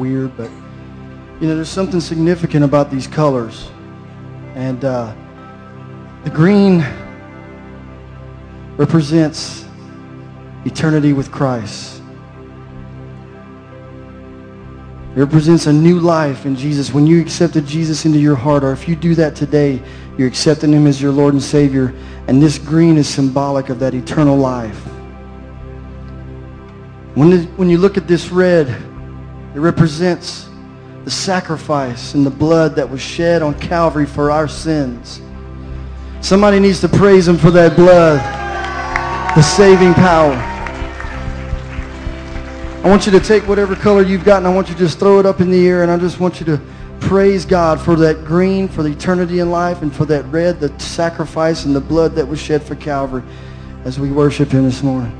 weird, but you know, there's something significant about these colors. And uh, the green represents eternity with Christ. It represents a new life in Jesus. When you accepted Jesus into your heart, or if you do that today, you're accepting him as your Lord and Savior. And this green is symbolic of that eternal life. When, when you look at this red, it represents the sacrifice and the blood that was shed on Calvary for our sins. Somebody needs to praise him for that blood, the saving power. I want you to take whatever color you've got and I want you to just throw it up in the air and I just want you to praise God for that green, for the eternity in life, and for that red, the sacrifice and the blood that was shed for Calvary as we worship him this morning.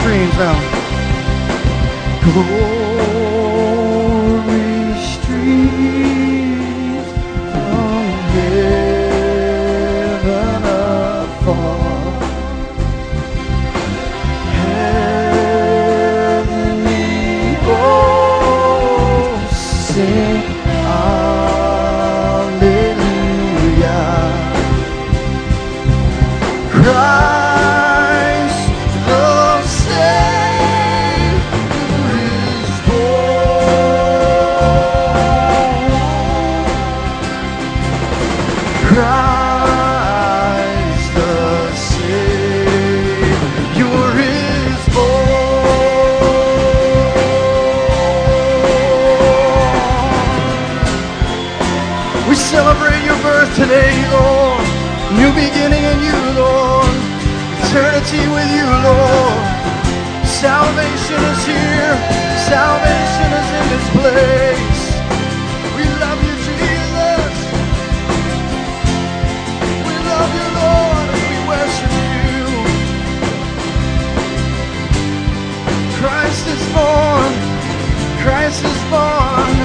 streams now. Cool. Salvation is here. Salvation is in this place. We love you, Jesus. We love you, Lord, we worship you. Christ is born. Christ is born.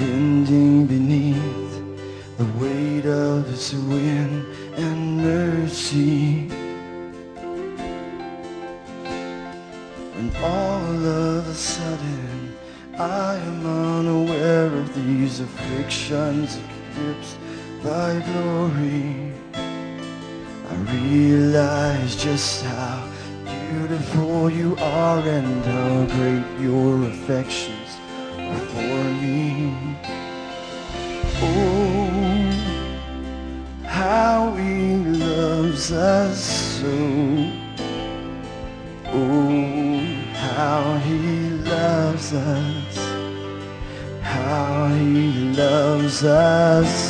Bending beneath the weight of his wind and mercy. And all of a sudden, I am unaware of these afflictions eclipsed by glory. I realize just how beautiful you are and how great your affections us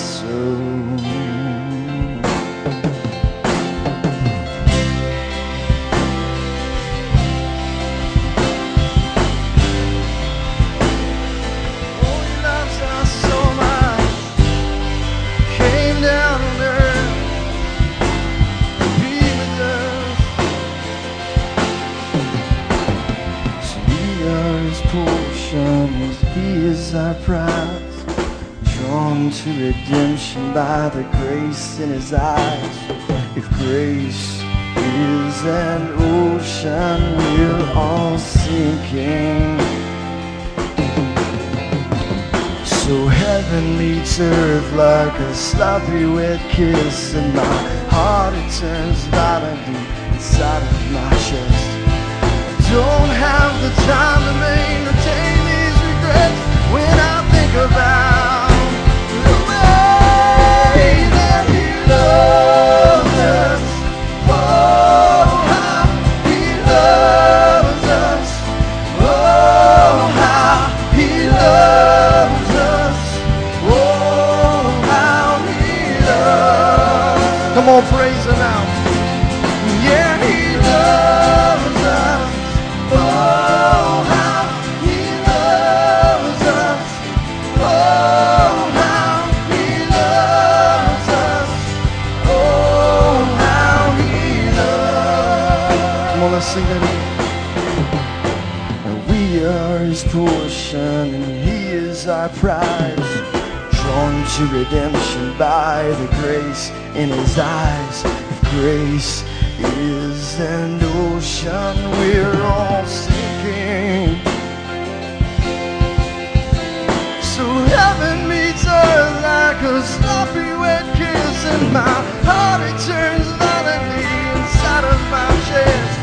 in his eyes. If grace is an ocean, we're all sinking. So heaven meets earth like a sloppy wet kiss And my heart it turns violently inside of my chest Don't have the time to maintain these regrets When I think about And we are his portion and he is our prize. Drawn to redemption by the grace in his eyes. If grace is an ocean we're all sinking. So heaven meets earth like a sloppy wet kiss And my heart it turns violently inside of my chest.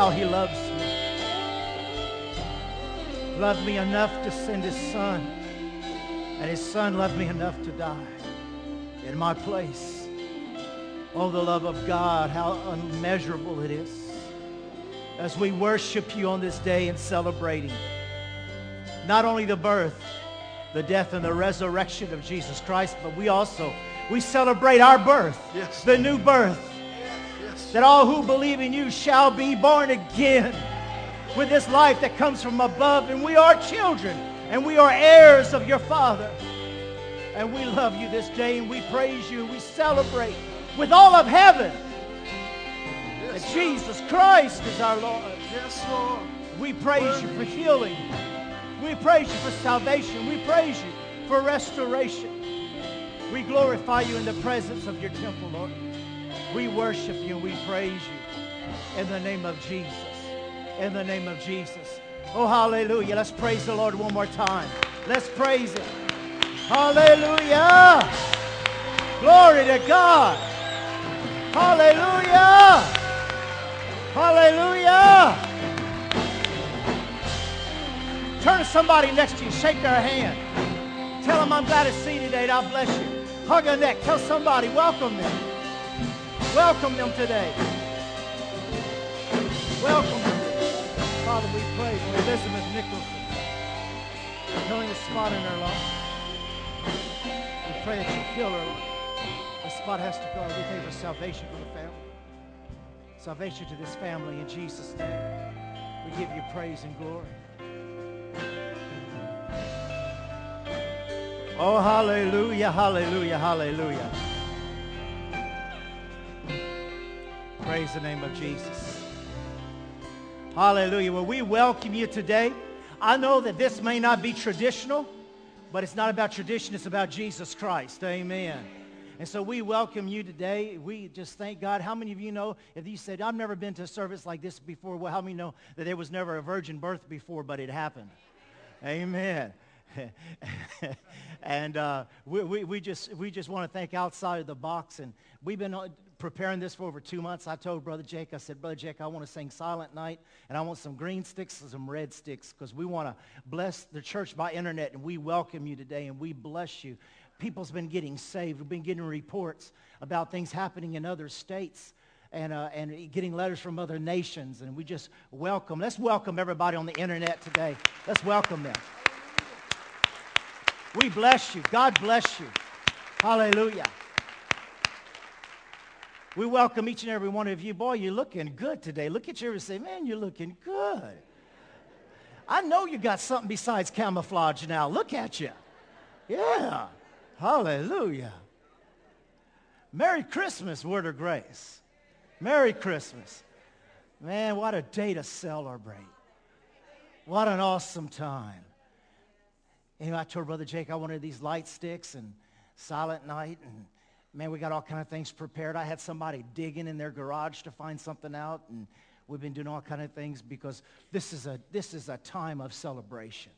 How he loves me. Loved me enough to send his son. And his son loved me enough to die in my place. Oh, the love of God, how unmeasurable it is. As we worship you on this day and celebrating not only the birth, the death, and the resurrection of Jesus Christ, but we also, we celebrate our birth, Yes. the new birth. That all who believe in you shall be born again with this life that comes from above. And we are children, and we are heirs of your Father. And we love you this day, and we praise you. We celebrate with all of heaven that Yes, Jesus Christ is our Lord. yes, Lord. We praise you for healing. We praise you for salvation. We praise you for restoration. We glorify you in the presence of your temple, Lord. We worship you we praise you in the name of Jesus. In the name of Jesus. Oh, hallelujah. Let's praise the Lord one more time. Let's praise him. Hallelujah. Glory to God. Hallelujah. Hallelujah. Turn to somebody next to you. Shake their hand. Tell them I'm glad to see you today. God bless you. Hug a neck. Tell somebody, welcome them. Welcome them today. Welcome them. Father, we pray for Elizabeth Nicholson. Healing the spot in her lung. We pray that you heal her. The spot has to go. We pray for salvation for the family. Salvation to this family in Jesus' name. We give you praise and glory. Oh, hallelujah, hallelujah, hallelujah. Praise the name of Jesus. Hallelujah. Well, we welcome you today. I know that this may not be traditional, but it's not about tradition. It's about Jesus Christ. Amen. And so we welcome you today. We just thank God. How many of you know, if you said, I've never been to a service like this before, well, how many know that there was never a virgin birth before, but it happened? Amen. and uh, we, we, we just, we just want to thank outside of the box. And we've been preparing this for over two months. I told Brother Jake, I said, Brother Jake, I want to sing Silent Night, and I want some green sticks and some red sticks because we want to bless the church by internet, and we welcome you today, and we bless you. People's been getting saved. We've been getting reports about things happening in other states and, uh, and getting letters from other nations, and we just welcome. Let's welcome everybody on the internet today. Let's welcome them. We bless you. God bless you. Hallelujah. We welcome each and every one of you. Boy, you're looking good today. Look at you and say, man, you're looking good. I know you got something besides camouflage now. Look at you. Yeah. Hallelujah. Merry Christmas, Word of Grace. Merry Christmas. Man, what a day to celebrate. What an awesome time. Anyway, I told Brother Jake I wanted these light sticks and silent night and man, we got all kind of things prepared. I had somebody digging in their garage to find something out and we've been doing all kind of things because this is a this is a time of celebration.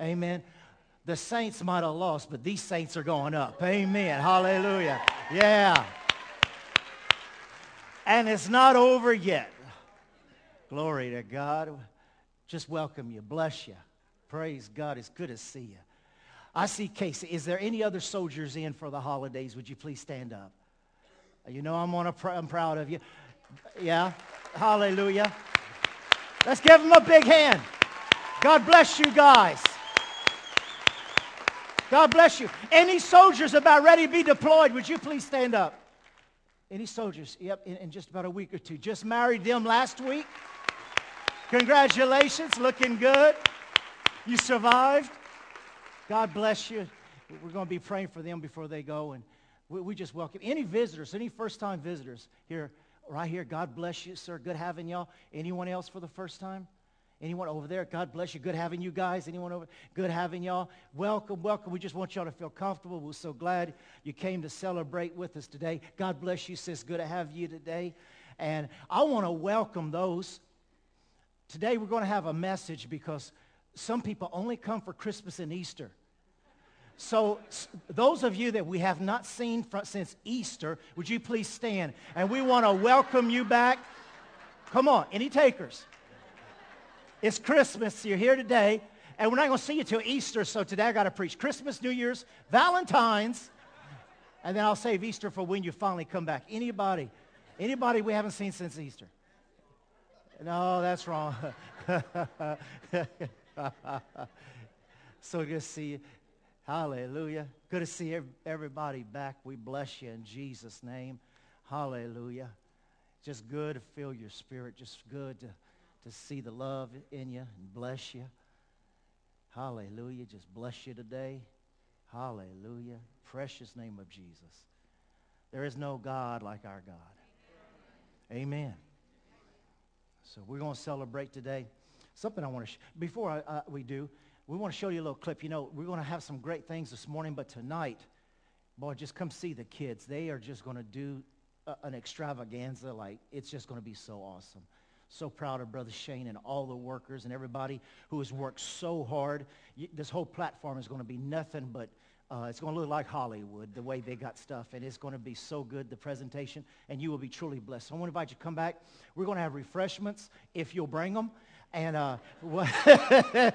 Amen. The saints might have lost, but these saints are going up. Amen. Hallelujah. Yeah. And it's not over yet. Glory to God. Just welcome you. Bless you. Praise God. It's good to see you. I see Casey. Is there any other soldiers in for the holidays? Would you please stand up? You know I'm, on a pr- I'm proud of you. Yeah. Hallelujah. Let's give them a big hand. God bless you guys. God bless you. Any soldiers about ready to be deployed, would you please stand up? Any soldiers? Yep, in, in just about a week or two. Just married them last week. Congratulations, looking good. You survived. God bless you. We're going to be praying for them before they go. And we, we just welcome any visitors, any first-time visitors here, right here. God bless you, sir. Good having y'all. Anyone else for the first time? Anyone over there? God bless you. Good having you guys. Anyone over? Good having y'all. Welcome, welcome. We just want y'all to feel comfortable. We're so glad you came to celebrate with us today. God bless you, sis. Good to have you today. And I want to welcome those. Today we're going to have a message because some people only come for Christmas and Easter. So those of you that we have not seen since Easter, would you please stand? And we want to welcome you back. Come on, any takers? It's Christmas. You're here today. And we're not going to see you till Easter, so today I got to preach Christmas, New Year's, Valentine's, and then I'll save Easter for when you finally come back. Anybody? Anybody we haven't seen since Easter? No, that's wrong. so good to see you. Hallelujah. Good to see everybody back. We bless you in Jesus' name. Hallelujah. Just good to feel your spirit. Just good to, to see the love in you and bless you. Hallelujah. Just bless you today. Hallelujah. Precious name of Jesus. There is no God like our God. Amen. So we're going to celebrate today. Something I want to, sh- before I, uh, we do, we want to show you a little clip. You know, we're going to have some great things this morning, but tonight, boy, just come see the kids. They are just going to do a, an extravaganza. Like, it's just going to be so awesome. So proud of Brother Shane and all the workers and everybody who has worked so hard. This whole platform is going to be nothing but uh, it's going to look like Hollywood, the way they got stuff, and it's going to be so good, the presentation, and you will be truly blessed. So I want to invite you to come back. We're going to have refreshments if you'll bring them. And uh,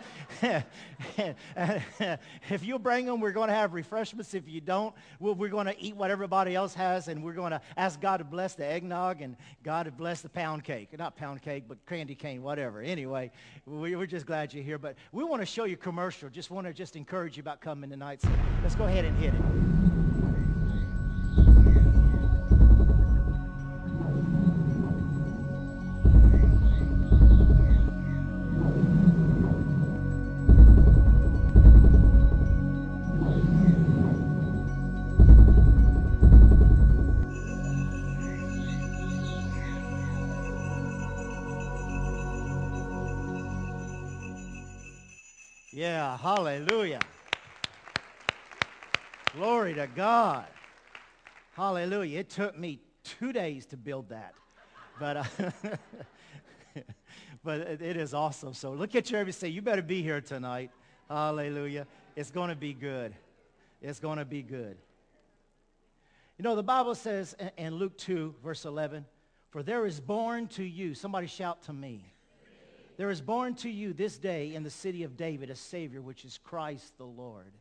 if you bring them, we're going to have refreshments. If you don't, we're going to eat what everybody else has, and we're going to ask God to bless the eggnog and God to bless the pound cake. Not pound cake, but candy cane, whatever. Anyway, we're just glad you're here. But we want to show you commercial. Just want to just encourage you about coming tonight. So let's go ahead and hit it. Hallelujah. Glory to God. Hallelujah. It took me two days to build that. But, uh, but it is awesome. So look at your and say, you better be here tonight. Hallelujah. It's going to be good. It's going to be good. You know, the Bible says in Luke 2, verse 11, for there is born to you, somebody shout to me, there is born to you this day in the city of David a Savior, which is Christ the Lord.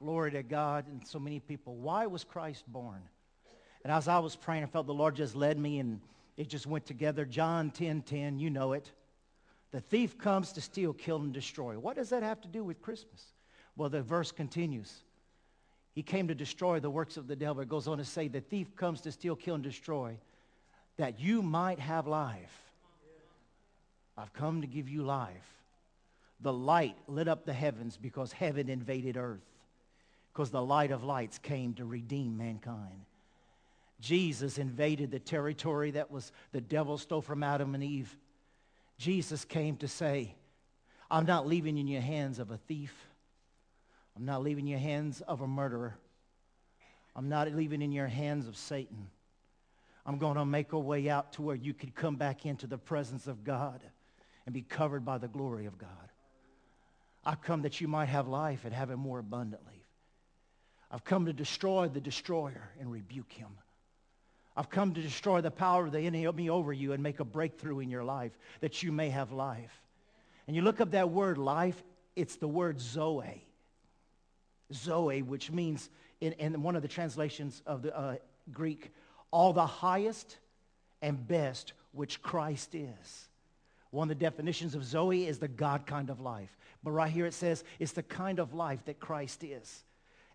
Glory to God and so many people. Why was Christ born? And as I was praying, I felt the Lord just led me and it just went together. John 10, 10, you know it. The thief comes to steal, kill, and destroy. What does that have to do with Christmas? Well, the verse continues. He came to destroy the works of the devil. It goes on to say, the thief comes to steal, kill, and destroy, that you might have life I've come to give you life. The light lit up the heavens because heaven invaded earth. Because the light of lights came to redeem mankind. Jesus invaded the territory that was the devil stole from Adam and Eve. Jesus came to say, I'm not leaving in your hands of a thief. I'm not leaving in your hands of a murderer. I'm not leaving in your hands of Satan. I'm going to make a way out to where you could come back into the presence of God and be covered by the glory of God. I've come that you might have life and have it more abundantly. I've come to destroy the destroyer and rebuke him. I've come to destroy the power of the enemy over you and make a breakthrough in your life that you may have life. And you look up that word life, it's the word Zoe. Zoe, which means in, in one of the translations of the uh, Greek, all the highest and best which Christ is. One of the definitions of Zoe is the God kind of life. But right here it says it's the kind of life that Christ is.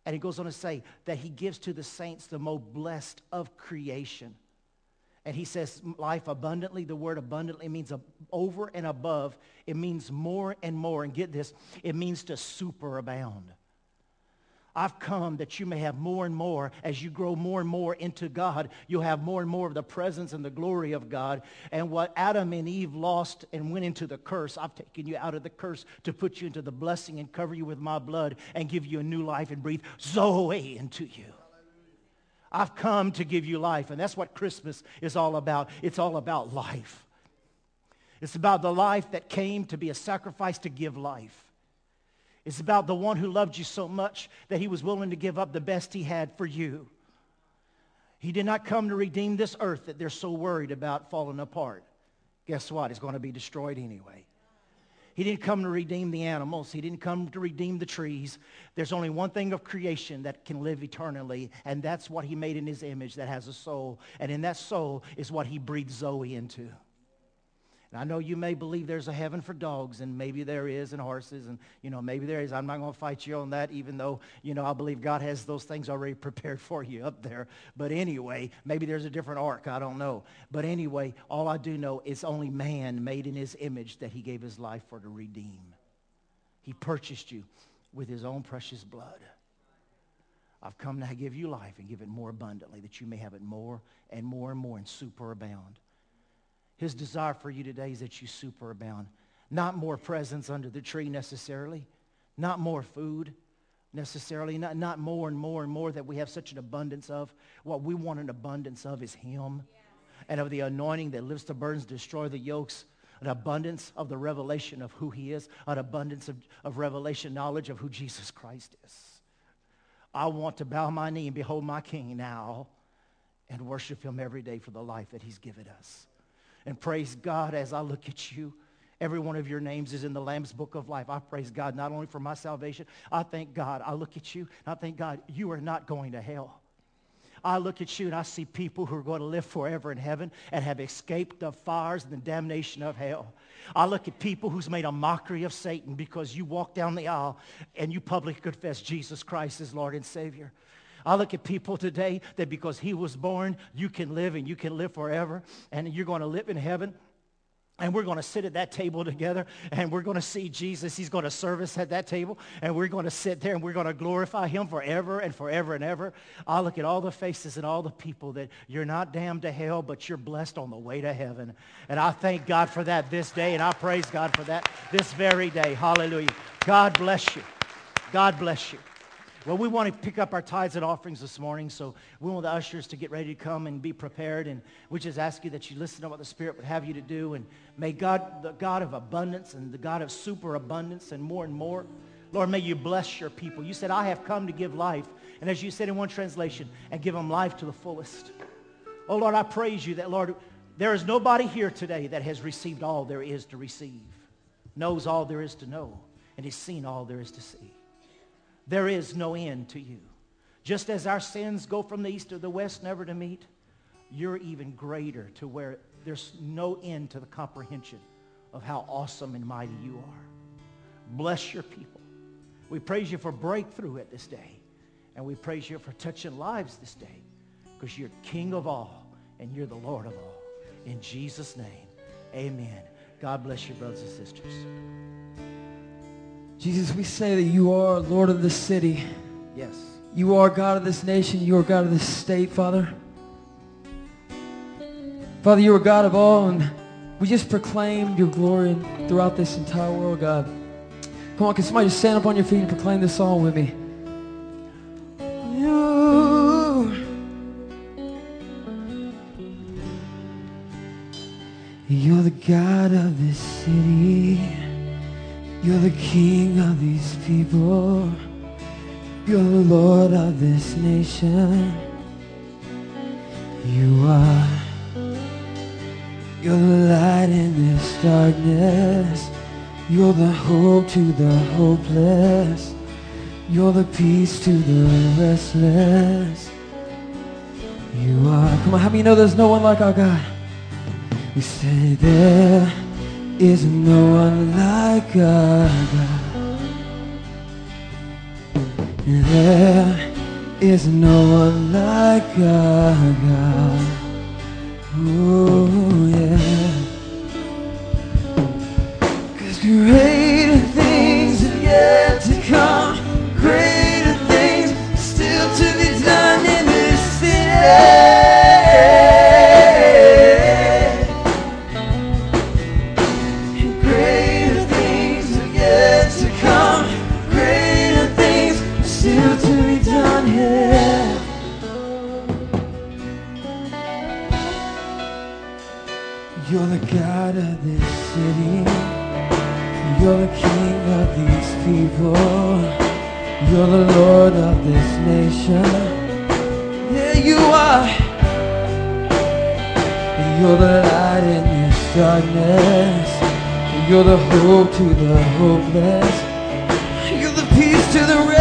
And he goes on to say that he gives to the saints the most blessed of creation. And he says life abundantly. The word abundantly means over and above. It means more and more. And get this, it means to superabound. I've come that you may have more and more. As you grow more and more into God, you'll have more and more of the presence and the glory of God. And what Adam and Eve lost and went into the curse, I've taken you out of the curse to put you into the blessing and cover you with my blood and give you a new life and breathe Zoe into you. I've come to give you life. And that's what Christmas is all about. It's all about life. It's about the life that came to be a sacrifice to give life. It's about the one who loved you so much that he was willing to give up the best he had for you. He did not come to redeem this earth that they're so worried about falling apart. Guess what? It's going to be destroyed anyway. He didn't come to redeem the animals. He didn't come to redeem the trees. There's only one thing of creation that can live eternally, and that's what he made in his image that has a soul. And in that soul is what he breathed Zoe into. And I know you may believe there's a heaven for dogs, and maybe there is, and horses, and, you know, maybe there is. I'm not going to fight you on that, even though, you know, I believe God has those things already prepared for you up there. But anyway, maybe there's a different ark. I don't know. But anyway, all I do know is only man made in his image that he gave his life for to redeem. He purchased you with his own precious blood. I've come to give you life and give it more abundantly, that you may have it more and more and more and superabound. His desire for you today is that you superabound. Not more presents under the tree necessarily. Not more food necessarily. Not, not more and more and more that we have such an abundance of. What we want an abundance of is him. And of the anointing that lifts the burdens, destroy the yokes. An abundance of the revelation of who he is. An abundance of, of revelation knowledge of who Jesus Christ is. I want to bow my knee and behold my King now and worship him every day for the life that he's given us. And praise God as I look at you. Every one of your names is in the Lamb's book of life. I praise God not only for my salvation. I thank God. I look at you and I thank God you are not going to hell. I look at you and I see people who are going to live forever in heaven and have escaped the fires and the damnation of hell. I look at people who's made a mockery of Satan because you walk down the aisle and you publicly confess Jesus Christ as Lord and Savior. I look at people today that because he was born, you can live and you can live forever and you're going to live in heaven. And we're going to sit at that table together and we're going to see Jesus. He's going to serve us at that table and we're going to sit there and we're going to glorify him forever and forever and ever. I look at all the faces and all the people that you're not damned to hell, but you're blessed on the way to heaven. And I thank God for that this day and I praise God for that this very day. Hallelujah. God bless you. God bless you. Well, we want to pick up our tithes and offerings this morning, so we want the ushers to get ready to come and be prepared. And we just ask you that you listen to what the Spirit would have you to do. And may God, the God of abundance and the God of superabundance and more and more, Lord, may you bless your people. You said, I have come to give life. And as you said in one translation, and give them life to the fullest. Oh, Lord, I praise you that, Lord, there is nobody here today that has received all there is to receive, knows all there is to know, and has seen all there is to see. There is no end to you. Just as our sins go from the east to the west, never to meet, you're even greater to where there's no end to the comprehension of how awesome and mighty you are. Bless your people. We praise you for breakthrough at this day. And we praise you for touching lives this day because you're King of all and you're the Lord of all. In Jesus' name, amen. God bless you, brothers and sisters. Jesus, we say that you are Lord of this city. Yes. You are God of this nation. You are God of this state, Father. Father, you are God of all, and we just proclaim your glory throughout this entire world, God. Come on, can somebody just stand up on your feet and proclaim this song with me? You, you're the God of this city. You're the king of these people. You're the Lord of this nation. You are. You're the light in this darkness. You're the hope to the hopeless. You're the peace to the restless. You are. Come on, how many know there's no one like our God? We say there is no one like God. There is no one like God. Oh yeah. Cause greater things are yet to come. You're the Lord of this nation. Yeah, you are. You're the light in this darkness. You're the hope to the hopeless. You're the peace to the rest.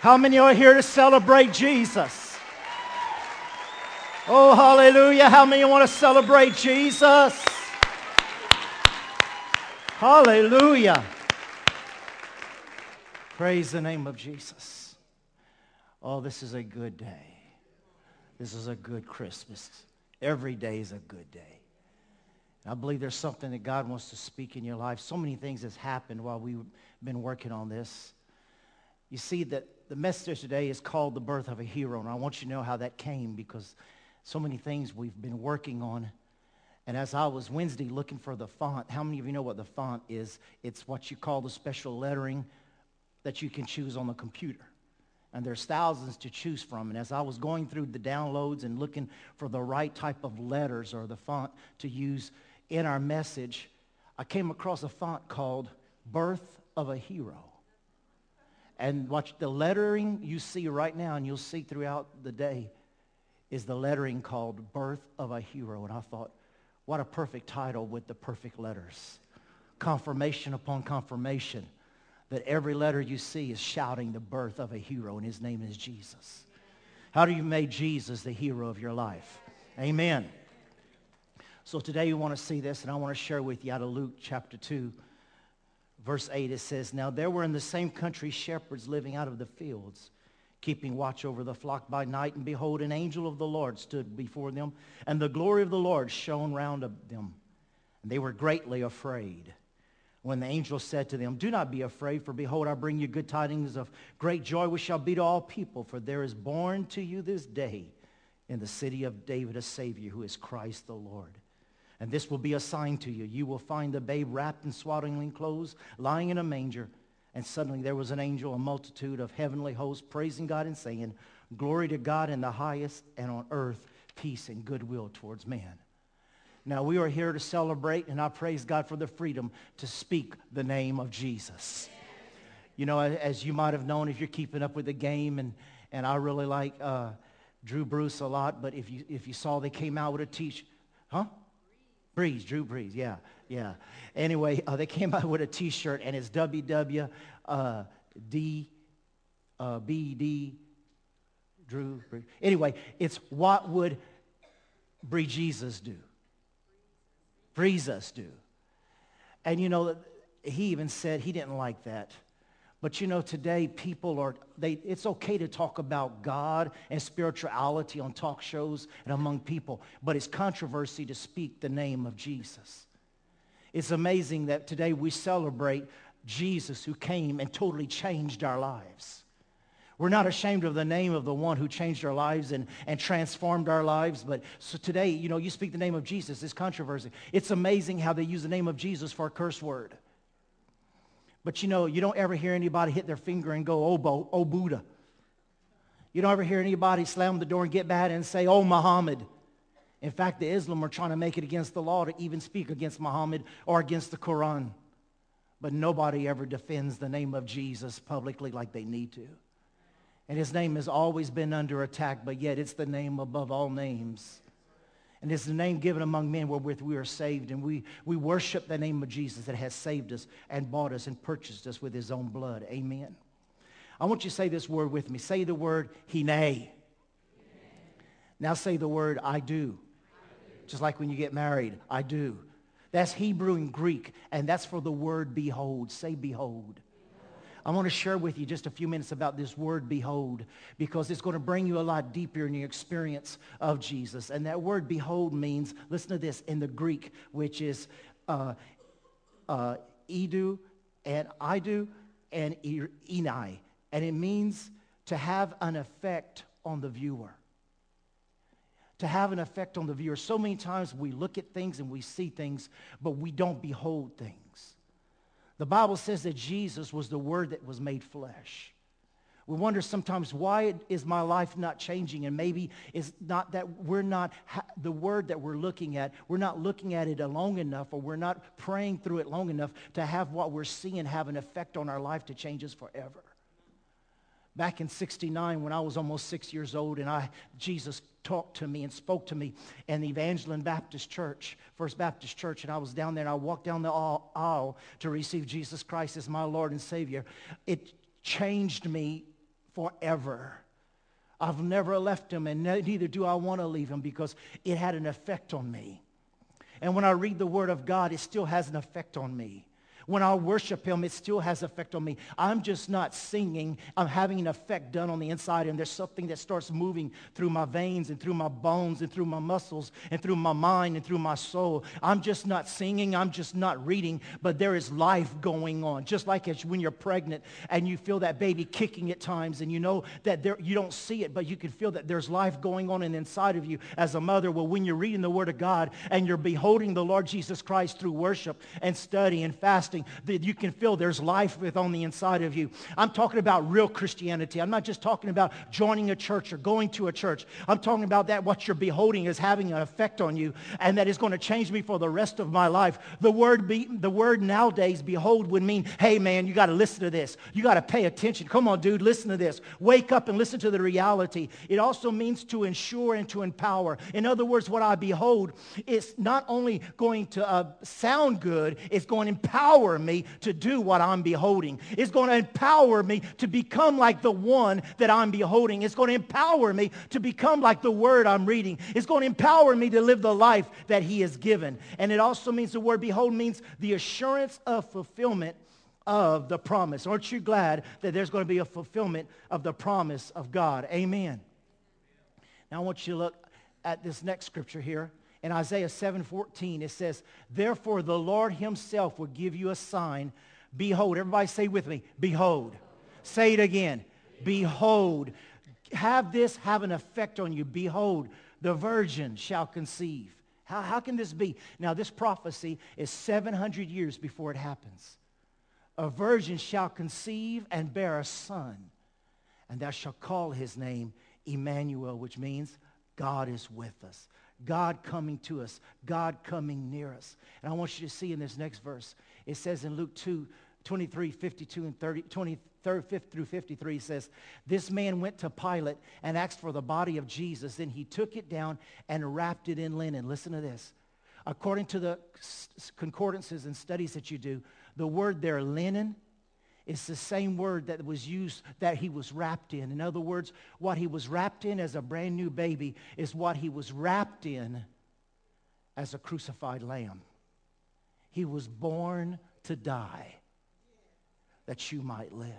How many are here to celebrate Jesus? Oh, hallelujah. How many want to celebrate Jesus? Hallelujah. Praise the name of Jesus. Oh, this is a good day. This is a good Christmas. Every day is a good day. I believe there's something that God wants to speak in your life. So many things has happened while we've been working on this. You see that the message today is called the birth of a hero, and I want you to know how that came because so many things we've been working on. And as I was Wednesday looking for the font, how many of you know what the font is? It's what you call the special lettering that you can choose on the computer. And there's thousands to choose from. And as I was going through the downloads and looking for the right type of letters or the font to use in our message, I came across a font called Birth of a Hero. And watch the lettering you see right now, and you'll see throughout the day, is the lettering called Birth of a Hero. And I thought, what a perfect title with the perfect letters. Confirmation upon confirmation that every letter you see is shouting the birth of a hero, and his name is Jesus. How do you make Jesus the hero of your life? Amen. So today you want to see this, and I want to share with you out of Luke chapter 2, verse 8. It says, Now there were in the same country shepherds living out of the fields, keeping watch over the flock by night. And behold, an angel of the Lord stood before them, and the glory of the Lord shone round them. And they were greatly afraid. When the angel said to them, Do not be afraid, for behold, I bring you good tidings of great joy, which shall be to all people. For there is born to you this day in the city of David a Savior, who is Christ the Lord. And this will be a sign to you. You will find the babe wrapped in swaddling clothes, lying in a manger. And suddenly there was an angel, a multitude of heavenly hosts, praising God and saying, Glory to God in the highest, and on earth peace and goodwill towards man. Now we are here to celebrate, and I praise God for the freedom to speak the name of Jesus. You know, as you might have known if you're keeping up with the game, and, and I really like uh, Drew Bruce a lot, but if you, if you saw they came out with a t-shirt, huh? Brees, Drew Brees, yeah, yeah. Anyway, uh, they came out with a T-shirt, and it's WW uh, D uh, BD Drew Brees. Anyway, it's what would Bree Jesus do? Breeze us do. And you know, he even said he didn't like that. But you know, today people are, they, it's okay to talk about God and spirituality on talk shows and among people, but it's controversy to speak the name of Jesus. It's amazing that today we celebrate Jesus who came and totally changed our lives. We're not ashamed of the name of the one who changed our lives and, and transformed our lives. But so today, you know, you speak the name of Jesus, it's controversy. It's amazing how they use the name of Jesus for a curse word. But you know, you don't ever hear anybody hit their finger and go, oh, Bo, oh Buddha. You don't ever hear anybody slam the door and get mad and say, oh, Muhammad. In fact, the Islam are trying to make it against the law to even speak against Muhammad or against the Quran. But nobody ever defends the name of Jesus publicly like they need to. And his name has always been under attack, but yet it's the name above all names. And it's the name given among men wherewith we are saved. And we, we worship the name of Jesus that has saved us and bought us and purchased us with his own blood. Amen. I want you to say this word with me. Say the word hine. Now say the word I do. I do. Just like when you get married, I do. That's Hebrew and Greek, and that's for the word behold. Say behold. I want to share with you just a few minutes about this word behold because it's going to bring you a lot deeper in your experience of Jesus. And that word behold means, listen to this, in the Greek, which is uh, uh, edu and idu and enai. And it means to have an effect on the viewer to have an effect on the viewer. So many times we look at things and we see things, but we don't behold things. The Bible says that Jesus was the Word that was made flesh. We wonder sometimes why is my life not changing? And maybe it's not that we're not, the word that we're looking at, we're not looking at it long enough or we're not praying through it long enough to have what we're seeing have an effect on our life to change us forever. Back in 69 when I was almost six years old and I, Jesus talked to me and spoke to me in the Evangeline Baptist Church, First Baptist Church, and I was down there and I walked down the aisle to receive Jesus Christ as my Lord and Savior. It changed me forever. I've never left him, and neither do I want to leave him because it had an effect on me. And when I read the Word of God, it still has an effect on me. When I worship him, it still has effect on me. I'm just not singing. I'm having an effect done on the inside, and there's something that starts moving through my veins and through my bones and through my muscles and through my mind and through my soul. I'm just not singing. I'm just not reading, but there is life going on. Just like when you're pregnant and you feel that baby kicking at times, and you know that there, you don't see it, but you can feel that there's life going on in inside of you as a mother. Well, when you're reading the Word of God and you're beholding the Lord Jesus Christ through worship and study and fasting, that you can feel there's life with on the inside of you. I'm talking about real Christianity. I'm not just talking about joining a church or going to a church. I'm talking about that what you're beholding is having an effect on you and that is going to change me for the rest of my life. The word, be, the word nowadays, behold, would mean, hey man, you got to listen to this. You got to pay attention. Come on, dude, listen to this. Wake up and listen to the reality. It also means to ensure and to empower. In other words, what I behold is not only going to uh, sound good, it's going to empower empower me to do what I'm beholding. It's going to empower me to become like the one that I'm beholding. It's going to empower me to become like the word I'm reading. It's going to empower me to live the life that he has given. And it also means the word behold means the assurance of fulfillment of the promise. Aren't you glad that there's going to be a fulfillment of the promise of God? Amen. Now I want you to look at this next scripture here in Isaiah 7:14 it says, "Therefore the Lord himself will give you a sign. Behold, everybody say with me, behold. Say it again. Behold. Have this have an effect on you. Behold, the virgin shall conceive. How, how can this be? Now, this prophecy is 700 years before it happens. A virgin shall conceive and bear a son, and thou shalt call his name Emmanuel, which means God is with us. God coming to us, God coming near us. And I want you to see in this next verse, it says in Luke 2, 23, 52, and 30, 23 through 53 says, This man went to Pilate and asked for the body of Jesus. Then he took it down and wrapped it in linen. Listen to this. According to the concordances and studies that you do, the word there, linen, it's the same word that was used that he was wrapped in. In other words, what he was wrapped in as a brand new baby is what he was wrapped in as a crucified lamb. He was born to die that you might live.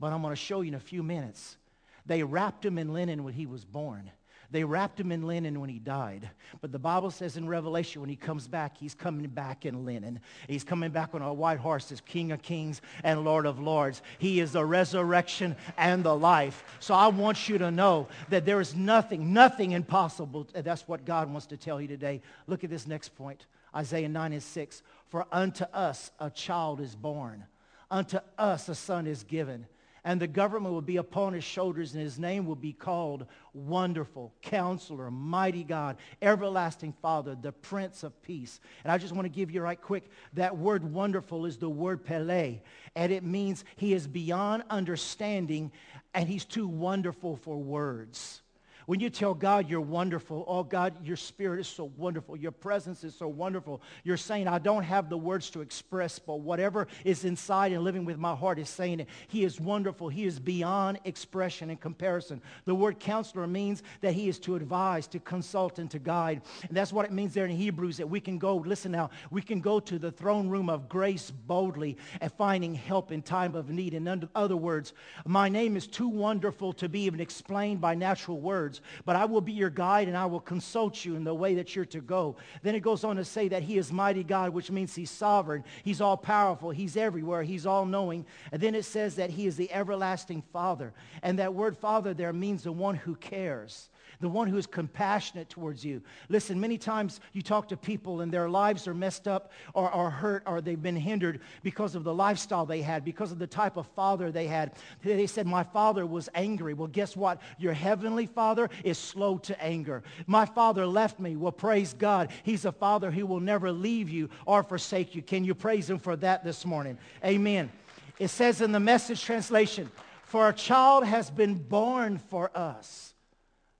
But I'm going to show you in a few minutes. They wrapped him in linen when he was born. They wrapped him in linen when he died. But the Bible says in Revelation, when he comes back, he's coming back in linen. He's coming back on a white horse as King of kings and Lord of lords. He is the resurrection and the life. So I want you to know that there is nothing, nothing impossible. That's what God wants to tell you today. Look at this next point. Isaiah 9 and 6. For unto us a child is born. Unto us a son is given and the government will be upon his shoulders, and his name will be called Wonderful, Counselor, Mighty God, Everlasting Father, the Prince of Peace. And I just want to give you right quick, that word wonderful is the word Pele, and it means he is beyond understanding, and he's too wonderful for words. When you tell God you're wonderful, oh God, your spirit is so wonderful. Your presence is so wonderful. You're saying, I don't have the words to express, but whatever is inside and living with my heart is saying it. He is wonderful. He is beyond expression and comparison. The word counselor means that he is to advise, to consult, and to guide. And that's what it means there in Hebrews that we can go, listen now, we can go to the throne room of grace boldly and finding help in time of need. In other words, my name is too wonderful to be even explained by natural words words, but I will be your guide and I will consult you in the way that you're to go. Then it goes on to say that he is mighty God, which means he's sovereign. He's all powerful. He's everywhere. He's all knowing. And then it says that he is the everlasting father. And that word father there means the one who cares the one who is compassionate towards you. Listen, many times you talk to people and their lives are messed up or, are hurt or they've been hindered because of the lifestyle they had, because of the type of father they had. They said, my father was angry. Well, guess what? Your heavenly father is slow to anger. My father left me. Well, praise God. He's a father who will never leave you or forsake you. Can you praise him for that this morning? Amen. It says in the message translation, for a child has been born for us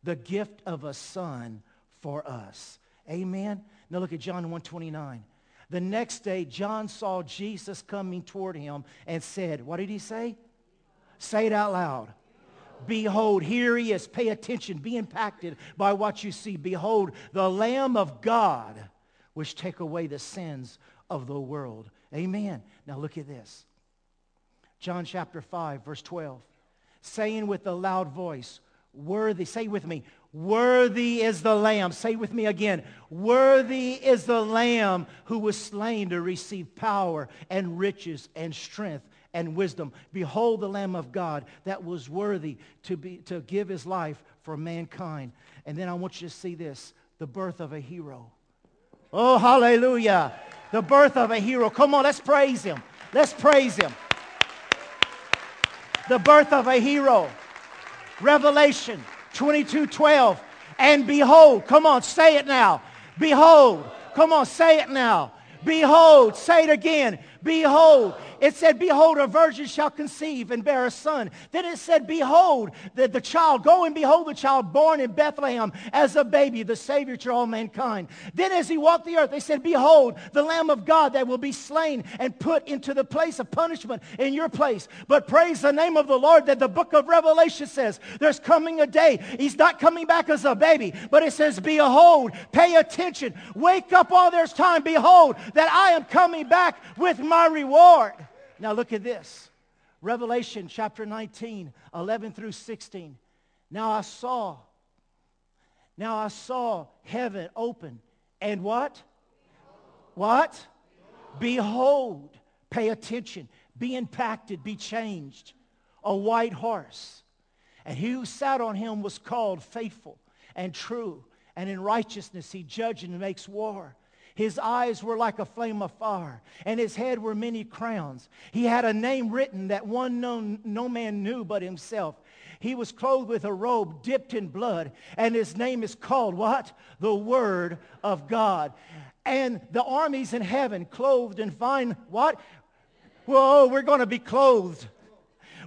the gift of a son for us. Amen. Now look at John 129. The next day, John saw Jesus coming toward him and said, what did he say? Say it out loud. Behold, here he is. Pay attention. Be impacted by what you see. Behold, the Lamb of God, which take away the sins of the world. Amen. Now look at this. John chapter 5, verse 12. Saying with a loud voice, worthy, say with me, worthy is the Lamb. Say with me again, worthy is the Lamb who was slain to receive power and riches and strength and wisdom. Behold the Lamb of God that was worthy to, be, to give his life for mankind. And then I want you to see this, the birth of a hero. Oh, hallelujah. The birth of a hero. Come on, let's praise him. Let's praise him. The birth of a hero. Revelation 22, 12. And behold, come on, say it now. Behold, come on, say it now. Behold, say it again. Behold, it said, Behold, a virgin shall conceive and bear a son. Then it said, Behold, the, the child, go and behold the child born in Bethlehem as a baby, the Savior to all mankind. Then as he walked the earth, they said, Behold, the Lamb of God that will be slain and put into the place of punishment in your place. But praise the name of the Lord that the book of Revelation says, There's coming a day. He's not coming back as a baby, but it says, Behold, pay attention, wake up while there's time. Behold, that I am coming back with my reward. Now look at this. Revelation chapter 19, 11 through 16. Now I saw, now I saw heaven open. And what? What? Behold. Pay attention. Be impacted. Be changed. A white horse. And he who sat on him was called faithful and true. And in righteousness he judges and makes war. His eyes were like a flame of fire, and his head were many crowns. He had a name written that one no, no man knew but himself. He was clothed with a robe dipped in blood, and his name is called what? The Word of God. And the armies in heaven clothed in fine what? Whoa, we're going to be clothed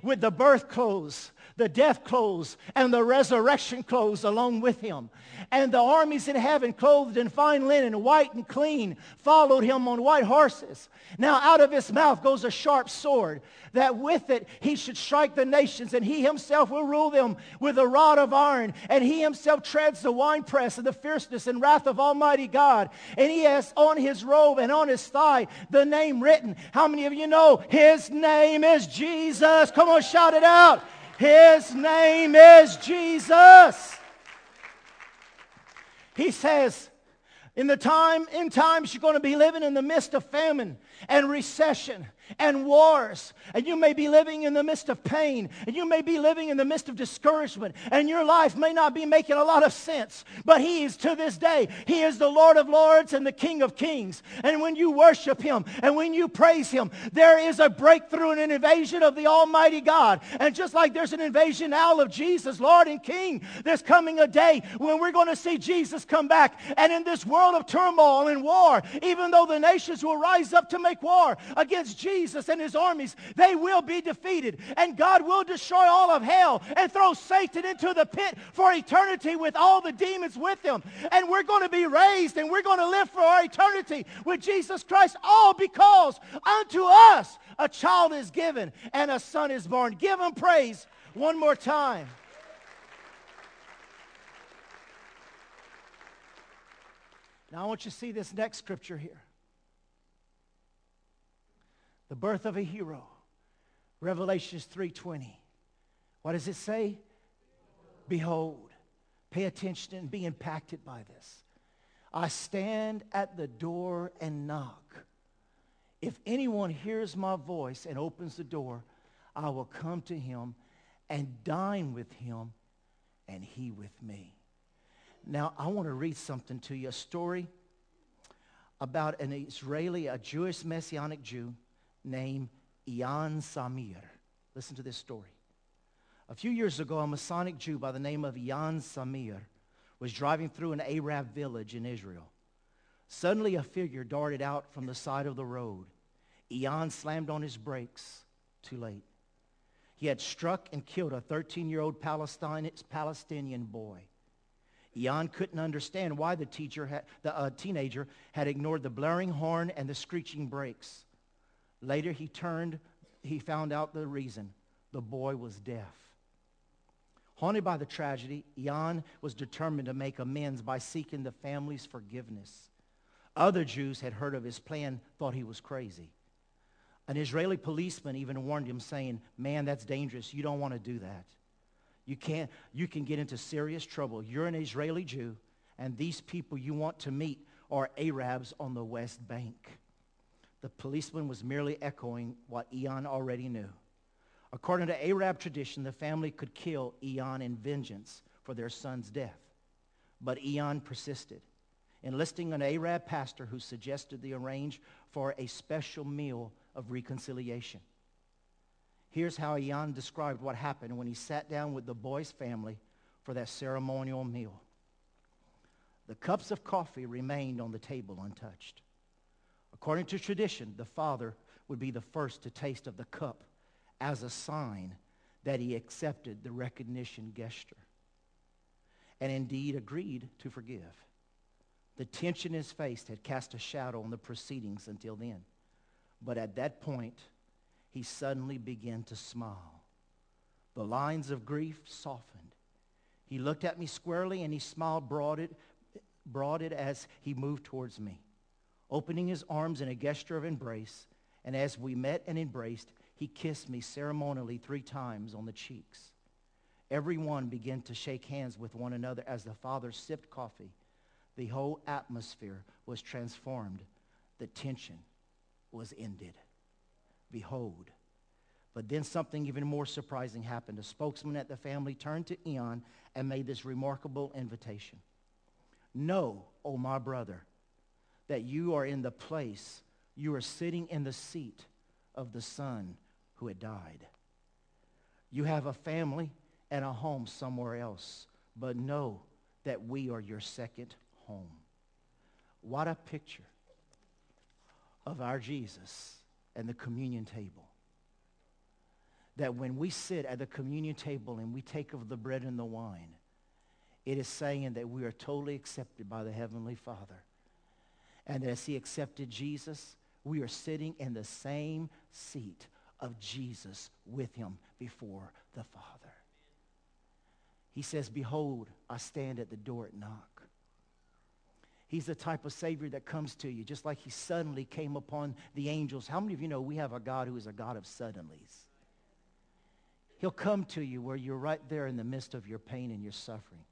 with the birth clothes the death clothes and the resurrection clothes along with him. And the armies in heaven, clothed in fine linen, white and clean, followed him on white horses. Now out of his mouth goes a sharp sword, that with it he should strike the nations, and he himself will rule them with a rod of iron. And he himself treads the winepress of the fierceness and wrath of Almighty God. And he has on his robe and on his thigh the name written. How many of you know his name is Jesus? Come on, shout it out. His name is Jesus. He says, in the time, in times you're going to be living in the midst of famine and recession and wars. And you may be living in the midst of pain. And you may be living in the midst of discouragement. And your life may not be making a lot of sense. But he is to this day. He is the Lord of lords and the King of kings. And when you worship him and when you praise him, there is a breakthrough and an invasion of the Almighty God. And just like there's an invasion now of Jesus, Lord and King, there's coming a day when we're going to see Jesus come back. And in this world of turmoil and war, even though the nations will rise up to make war against Jesus, Jesus and his armies, they will be defeated. And God will destroy all of hell and throw Satan into the pit for eternity with all the demons with him. And we're going to be raised and we're going to live for our eternity with Jesus Christ, all because unto us a child is given and a son is born. Give him praise one more time. Now I want you to see this next scripture here. The birth of a hero. Revelations 3.20. What does it say? Behold. Pay attention and be impacted by this. I stand at the door and knock. If anyone hears my voice and opens the door, I will come to him and dine with him and he with me. Now, I want to read something to you, a story about an Israeli, a Jewish Messianic Jew named Ian Samir. Listen to this story. A few years ago, a Messianic Jew by the name of Ian Samir was driving through an Arab village in Israel. Suddenly, a figure darted out from the side of the road. Ian slammed on his brakes. Too late. He had struck and killed a 13-year-old Palestinian boy. Ian couldn't understand why the, teacher had, the uh, teenager had ignored the blaring horn and the screeching brakes. Later, he turned, he found out the reason. The boy was deaf. Haunted by the tragedy, Ian was determined to make amends by seeking the family's forgiveness. Other Jews had heard of his plan, thought he was crazy. An Israeli policeman even warned him, saying, man, that's dangerous. You don't want to do that. You, can't, you can get into serious trouble. You're an Israeli Jew, and these people you want to meet are Arabs on the West Bank. The policeman was merely echoing what Ian already knew. According to Arab tradition, the family could kill Ian in vengeance for their son's death. But Ian persisted, enlisting an Arab pastor who suggested they arrange for a special meal of reconciliation. Here's how Ian described what happened when he sat down with the boy's family for that ceremonial meal. The cups of coffee remained on the table untouched. According to tradition, the father would be the first to taste of the cup as a sign that he accepted the recognition gesture and indeed agreed to forgive. The tension in his face had cast a shadow on the proceedings until then. But at that point, he suddenly began to smile. The lines of grief softened. He looked at me squarely and he smiled broaded, broaded as he moved towards me, opening his arms in a gesture of embrace. And as we met and embraced, he kissed me ceremonially three times on the cheeks. Everyone began to shake hands with one another as the father sipped coffee. The whole atmosphere was transformed. The tension was ended. Behold. But then something even more surprising happened. A spokesman at the family turned to Ian and made this remarkable invitation. Know, O oh my brother, that you are in the place, you are sitting in the seat of the son who had died. You have a family and a home somewhere else, but know that we are your second home. What a picture of our Jesus and the communion table. That when we sit at the communion table and we take of the bread and the wine, it is saying that we are totally accepted by the Heavenly Father. And as he accepted Jesus, we are sitting in the same seat of Jesus with him before the Father. He says, behold, I stand at the door and knock. He's the type of Savior that comes to you, just like he suddenly came upon the angels. How many of you know we have a God who is a God of suddenlies? He'll come to you where you're right there in the midst of your pain and your suffering.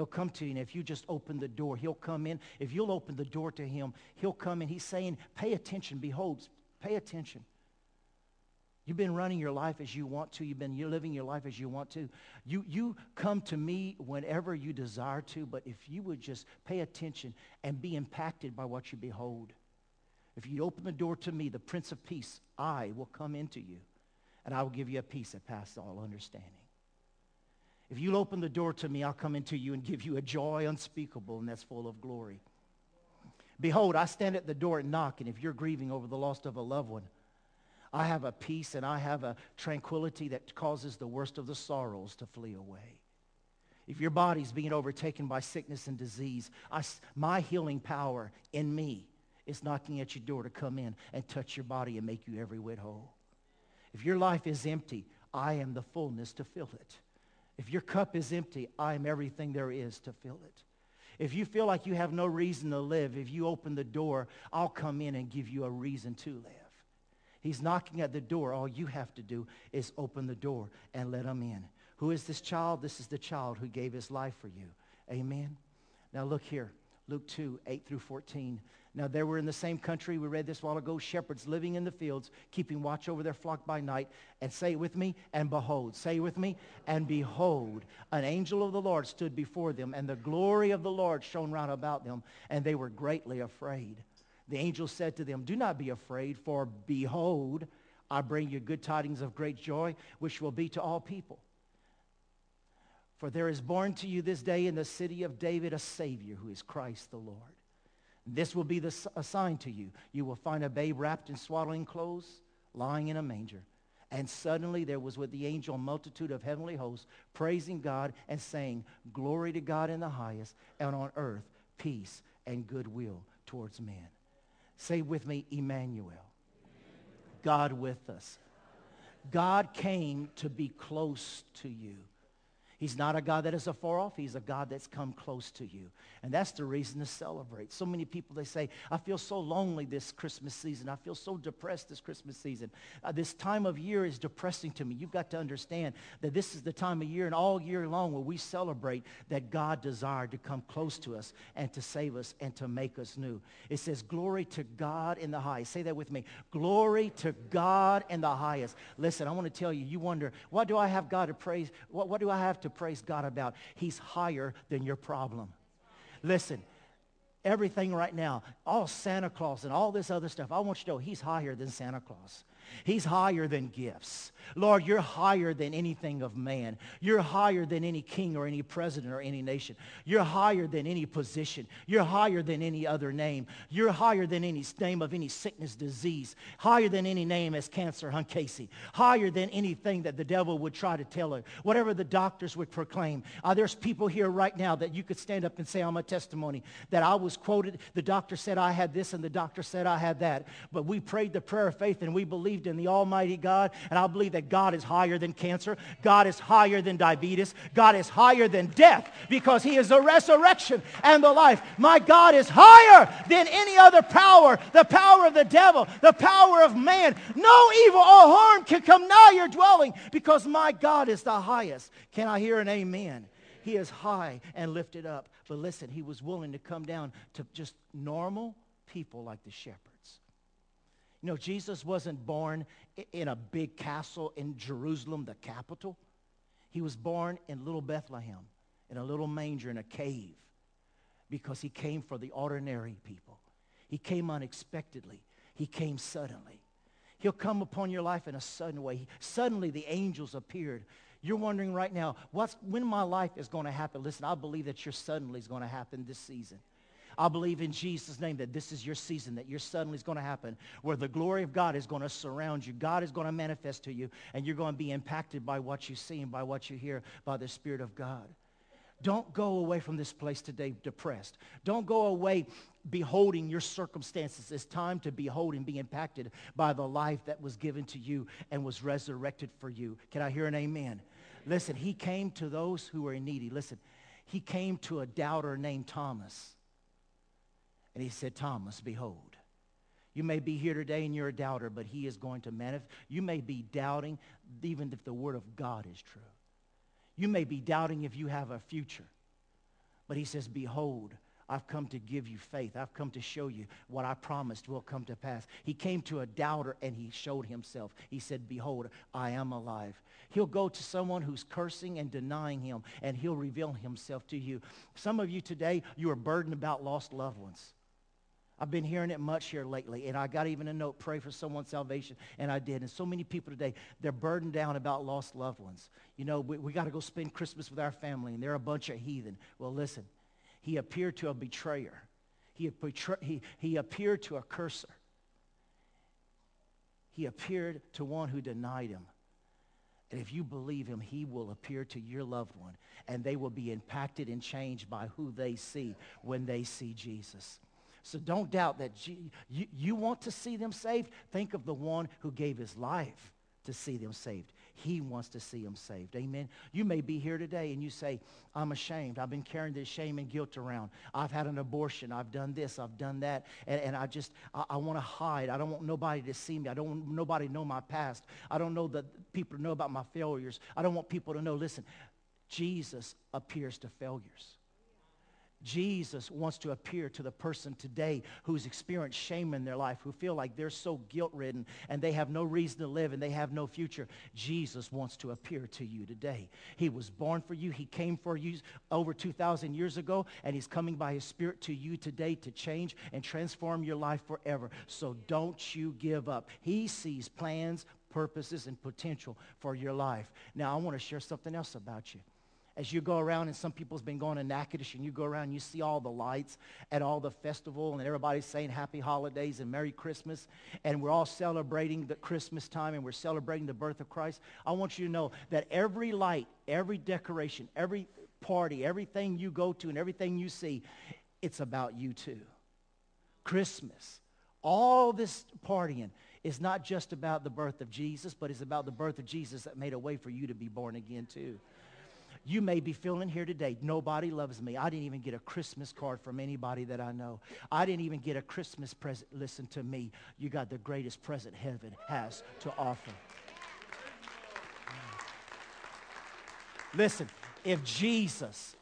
He'll come to you, and if you just open the door, he'll come in. If you'll open the door to him, he'll come in. He's saying, pay attention. Behold, pay attention. You've been running your life as you want to. You've been living your life as you want to. You, you come to me whenever you desire to, but if you would just pay attention and be impacted by what you behold. If you open the door to me, the Prince of Peace, I will come into you, and I will give you a peace that passes all understanding. If you'll open the door to me, I'll come into you and give you a joy unspeakable and that's full of glory. Behold, I stand at the door and knock, and if you're grieving over the loss of a loved one, I have a peace and I have a tranquility that causes the worst of the sorrows to flee away. If your body's being overtaken by sickness and disease, I, my healing power in me is knocking at your door to come in and touch your body and make you every whit whole. If your life is empty, I am the fullness to fill it. If your cup is empty, I am everything there is to fill it. If you feel like you have no reason to live, if you open the door, I'll come in and give you a reason to live. He's knocking at the door. All you have to do is open the door and let him in. Who is this child? This is the child who gave his life for you. Amen. Now look here. Luke 2, 8 through 14. Now there were in the same country, we read this while ago, shepherds living in the fields, keeping watch over their flock by night. And say with me, and behold. Say with me, and behold, an angel of the Lord stood before them, and the glory of the Lord shone round about them, and they were greatly afraid. The angel said to them, Do not be afraid, for behold, I bring you good tidings of great joy, which will be to all people. For there is born to you this day in the city of David a Savior who is Christ the Lord. This will be the, a sign to you. You will find a babe wrapped in swaddling clothes, lying in a manger. And suddenly there was with the angel a multitude of heavenly hosts, praising God and saying, Glory to God in the highest, and on earth peace and goodwill towards men. Say with me, Emmanuel. God with us. God came to be close to you. He's not a God that is afar off. He's a God that's come close to you. And that's the reason to celebrate. So many people, they say, I feel so lonely this Christmas season. I feel so depressed this Christmas season. Uh, this time of year is depressing to me. You've got to understand that this is the time of year and all year long where we celebrate that God desired to come close to us and to save us and to make us new. It says, glory to God in the highest. Say that with me. Glory to God in the highest. Listen, I want to tell you, you wonder, what do I have God to praise? What, what do I have praise God about. He's higher than your problem. Listen, everything right now, all Santa Claus and all this other stuff, I want you to know he's higher than Santa Claus. He's higher than gifts. Lord, you're higher than anything of man. You're higher than any king or any president or any nation. You're higher than any position. You're higher than any other name. You're higher than any name of any sickness, disease. Higher than any name as cancer, Hun Casey. Higher than anything that the devil would try to tell her. Whatever the doctors would proclaim. Uh, there's people here right now that you could stand up and say, I'm a testimony that I was quoted. The doctor said I had this and the doctor said I had that. But we prayed the prayer of faith and we believed in the Almighty God. And I believe that God is higher than cancer. God is higher than diabetes. God is higher than death because he is the resurrection and the life. My God is higher than any other power, the power of the devil, the power of man. No evil or harm can come nigh your dwelling because my God is the highest. Can I hear an amen? He is high and lifted up. But listen, he was willing to come down to just normal people like the shepherd. You know, Jesus wasn't born in a big castle in Jerusalem, the capital. He was born in little Bethlehem, in a little manger in a cave, because he came for the ordinary people. He came unexpectedly. He came suddenly. He'll come upon your life in a sudden way. Suddenly the angels appeared. You're wondering right now, what's, when my life is going to happen. Listen, I believe that your suddenly is going to happen this season. I believe in Jesus' name that this is your season, that your suddenly is going to happen, where the glory of God is going to surround you. God is going to manifest to you, and you're going to be impacted by what you see and by what you hear by the Spirit of God. Don't go away from this place today depressed. Don't go away beholding your circumstances. It's time to behold and be impacted by the life that was given to you and was resurrected for you. Can I hear an amen? Listen, he came to those who were needy. Listen, he came to a doubter named Thomas. And he said, Thomas, behold. You may be here today and you're a doubter, but he is going to manifest. You may be doubting even if the word of God is true. You may be doubting if you have a future. But he says, behold, I've come to give you faith. I've come to show you what I promised will come to pass. He came to a doubter and he showed himself. He said, behold, I am alive. He'll go to someone who's cursing and denying him and he'll reveal himself to you. Some of you today, you are burdened about lost loved ones. I've been hearing it much here lately, and I got even a note, pray for someone's salvation, and I did. And so many people today, they're burdened down about lost loved ones. You know, we, we got to go spend Christmas with our family, and they're a bunch of heathen. Well, listen, he appeared to a betrayer. He, he, he appeared to a cursor. He appeared to one who denied him. And if you believe him, he will appear to your loved one, and they will be impacted and changed by who they see when they see Jesus. So don't doubt that you, you, you want to see them saved. Think of the one who gave his life to see them saved. He wants to see them saved. Amen. You may be here today and you say, I'm ashamed. I've been carrying this shame and guilt around. I've had an abortion. I've done this. I've done that. And, and I just, I, I want to hide. I don't want nobody to see me. I don't want nobody to know my past. I don't know that people to know about my failures. I don't want people to know, listen, Jesus appears to failures. Jesus wants to appear to the person today who's experienced shame in their life, who feel like they're so guilt-ridden and they have no reason to live and they have no future. Jesus wants to appear to you today. He was born for you. He came for you over 2,000 years ago, and he's coming by his spirit to you today to change and transform your life forever. So don't you give up. He sees plans, purposes, and potential for your life. Now, I want to share something else about you as you go around, and some people's been going to Natchitoches, and you go around and you see all the lights at all the festival, and everybody's saying happy holidays and Merry Christmas, and we're all celebrating the Christmas time, and we're celebrating the birth of Christ. I want you to know that every light, every decoration, every party, everything you go to, and everything you see, it's about you too. Christmas, all this partying is not just about the birth of Jesus, but it's about the birth of Jesus that made a way for you to be born again too. You may be feeling here today, nobody loves me. I didn't even get a Christmas card from anybody that I know. I didn't even get a Christmas present. Listen to me. You got the greatest present heaven has to offer. Listen, if Jesus,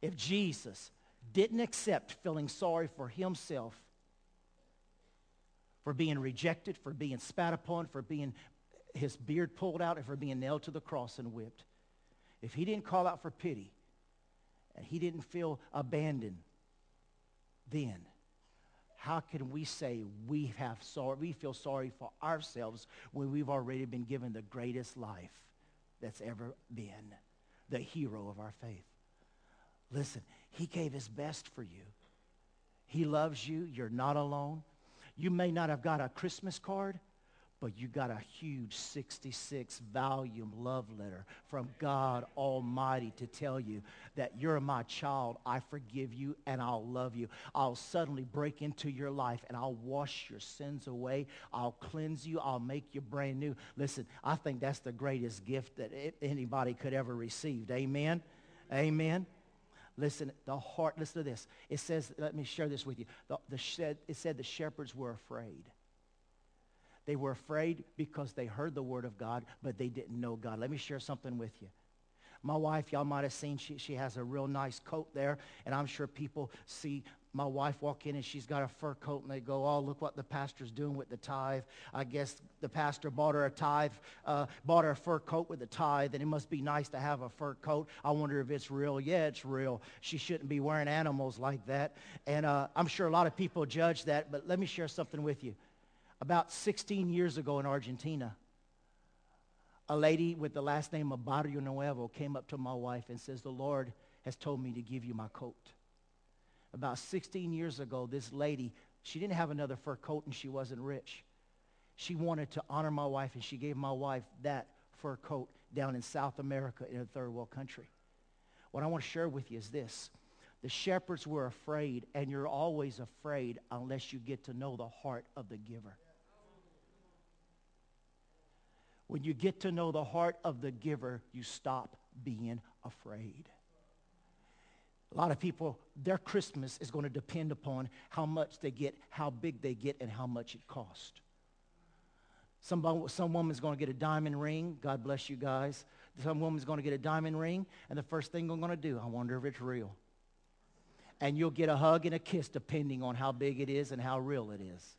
if Jesus didn't accept feeling sorry for himself, for being rejected, for being spat upon, for being his beard pulled out, and for being nailed to the cross and whipped, if he didn't call out for pity, and he didn't feel abandoned, then how can we say we have sorry, we feel sorry for ourselves when we've already been given the greatest life that's ever been? the hero of our faith. Listen, he gave his best for you. He loves you. You're not alone. You may not have got a Christmas card, but you got a huge 66 volume love letter from God Almighty to tell you that you're my child. I forgive you and I'll love you. I'll suddenly break into your life and I'll wash your sins away. I'll cleanse you. I'll make you brand new. Listen, I think that's the greatest gift that anybody could ever receive. Amen. Amen. Listen, the heart, listen to this. It says, let me share this with you. The, the, it said the shepherds were afraid. They were afraid because they heard the word of God, but they didn't know God. Let me share something with you. My wife, y'all might have seen, she, she has a real nice coat there, and I'm sure people see my wife walk in and she's got a fur coat and they go, oh, look what the pastor's doing with the tithe. I guess the pastor bought her a tithe, uh, bought her a fur coat with the tithe, and it must be nice to have a fur coat. I wonder if it's real. Yeah, it's real. She shouldn't be wearing animals like that. And uh, I'm sure a lot of people judge that, but let me share something with you about 16 years ago in Argentina, a lady with the last name of Barrio Nuevo came up to my wife and says, the Lord has told me to give you my coat. About 16 years ago, this lady, she didn't have another fur coat and she wasn't rich. She wanted to honor my wife and she gave my wife that fur coat down in South America in a third world country. What I want to share with you is this. The shepherds were afraid, and you're always afraid unless you get to know the heart of the giver. When you get to know the heart of the giver, you stop being afraid. A lot of people, their Christmas is going to depend upon how much they get, how big they get, and how much it costs. Some, some woman's going to get a diamond ring. God bless you guys. Some woman's going to get a diamond ring, and the first thing I'm going to do, I wonder if it's real. And you'll get a hug and a kiss depending on how big it is and how real it is.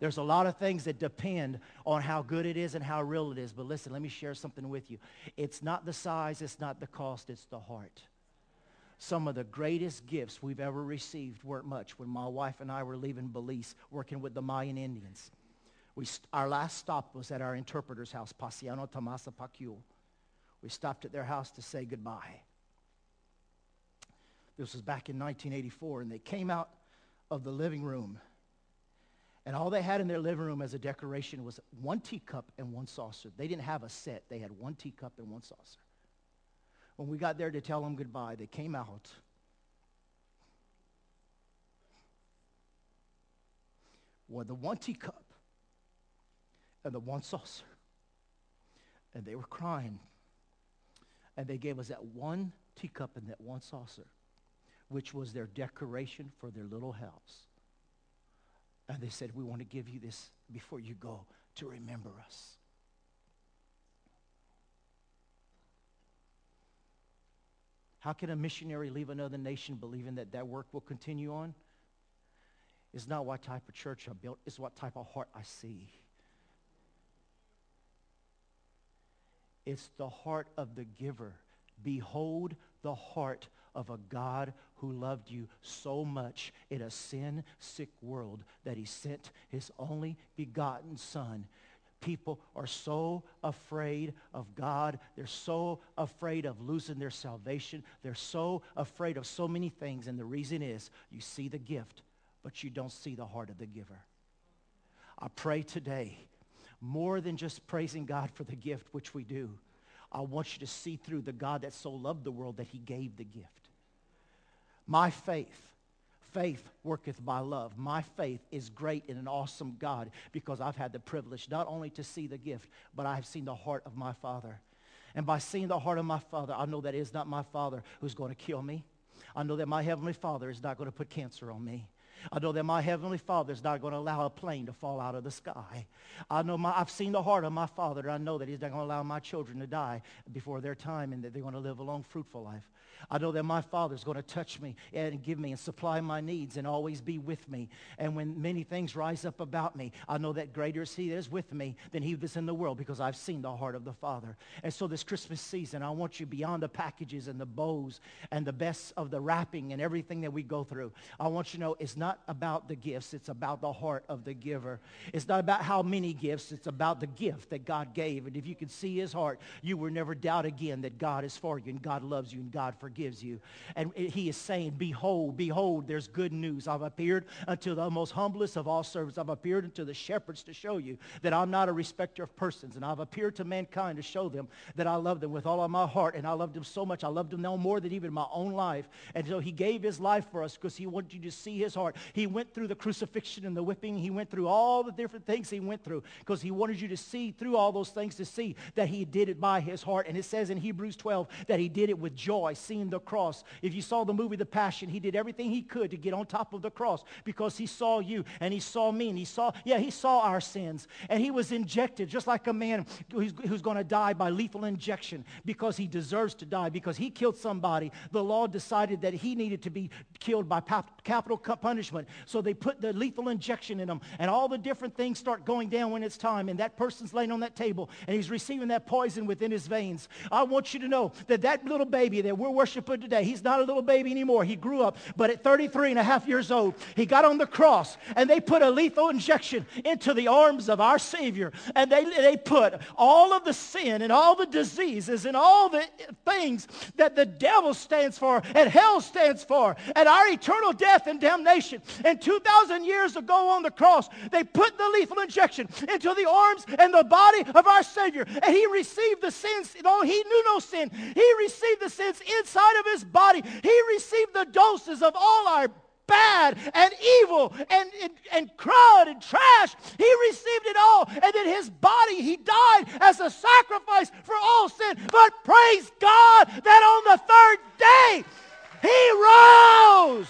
There's a lot of things that depend on how good it is and how real it is. But listen, let me share something with you. It's not the size, it's not the cost, it's the heart. Some of the greatest gifts we've ever received weren't much when my wife and I were leaving Belize working with the Mayan Indians. We, our last stop was at our interpreter's house, Paciano Tamasa Pacul. We stopped at their house to say goodbye. This was back in 1984, and they came out of the living room and all they had in their living room as a decoration was one teacup and one saucer. They didn't have a set. They had one teacup and one saucer. When we got there to tell them goodbye, they came out. with the one teacup and the one saucer. And they were crying. And they gave us that one teacup and that one saucer, which was their decoration for their little house. And they said, we want to give you this before you go to remember us. How can a missionary leave another nation believing that that work will continue on? It's not what type of church I built. It's what type of heart I see. It's the heart of the giver. Behold the heart of a God who loved you so much in a sin-sick world that he sent his only begotten son. People are so afraid of God. They're so afraid of losing their salvation. They're so afraid of so many things. And the reason is you see the gift, but you don't see the heart of the giver. I pray today, more than just praising God for the gift, which we do, I want you to see through the God that so loved the world that he gave the gift. My faith, faith worketh by love. My faith is great in an awesome God because I've had the privilege not only to see the gift, but I have seen the heart of my Father. And by seeing the heart of my Father, I know that it is not my Father who's going to kill me. I know that my Heavenly Father is not going to put cancer on me. I know that my Heavenly Father is not going to allow a plane to fall out of the sky. I know my, I've seen the heart of my Father, and I know that He's not going to allow my children to die before their time and that they're going to live a long, fruitful life. I know that my Father is going to touch me and give me and supply my needs and always be with me. And when many things rise up about me, I know that greater is He that is with me than He that's in the world because I've seen the heart of the Father. And so this Christmas season, I want you beyond the packages and the bows and the best of the wrapping and everything that we go through. I want you to know it's not about the gifts. It's about the heart of the giver. It's not about how many gifts. It's about the gift that God gave. And if you can see his heart, you will never doubt again that God is for you and God loves you and God forgives forgives you. And he is saying, behold, behold, there's good news. I've appeared unto the most humblest of all servants. I've appeared unto the shepherds to show you that I'm not a respecter of persons. And I've appeared to mankind to show them that I love them with all of my heart. And I loved them so much. I loved them no more than even my own life. And so he gave his life for us because he wanted you to see his heart. He went through the crucifixion and the whipping. He went through all the different things he went through because he wanted you to see through all those things to see that he did it by his heart. And it says in Hebrews 12 that he did it with joy, seeing the cross. If you saw the movie The Passion, he did everything he could to get on top of the cross because he saw you and he saw me and he saw, yeah, he saw our sins. And he was injected just like a man who's, who's going to die by lethal injection because he deserves to die because he killed somebody. The law decided that he needed to be killed by capital punishment. So they put the lethal injection in him and all the different things start going down when it's time and that person's laying on that table and he's receiving that poison within his veins. I want you to know that that little baby that we're worshiping today. He's not a little baby anymore. He grew up, but at 33 and a half years old, he got on the cross and they put a lethal injection into the arms of our Savior. And they, they put all of the sin and all the diseases and all the things that the devil stands for and hell stands for and our eternal death and damnation. And 2,000 years ago on the cross, they put the lethal injection into the arms and the body of our Savior. And he received the sins, though he knew no sin, he received the sins inside of his body. He received the doses of all our bad and evil and, and, and crud and trash. He received it all. And then his body, he died as a sacrifice for all sin. But praise God that on the third day, he rose.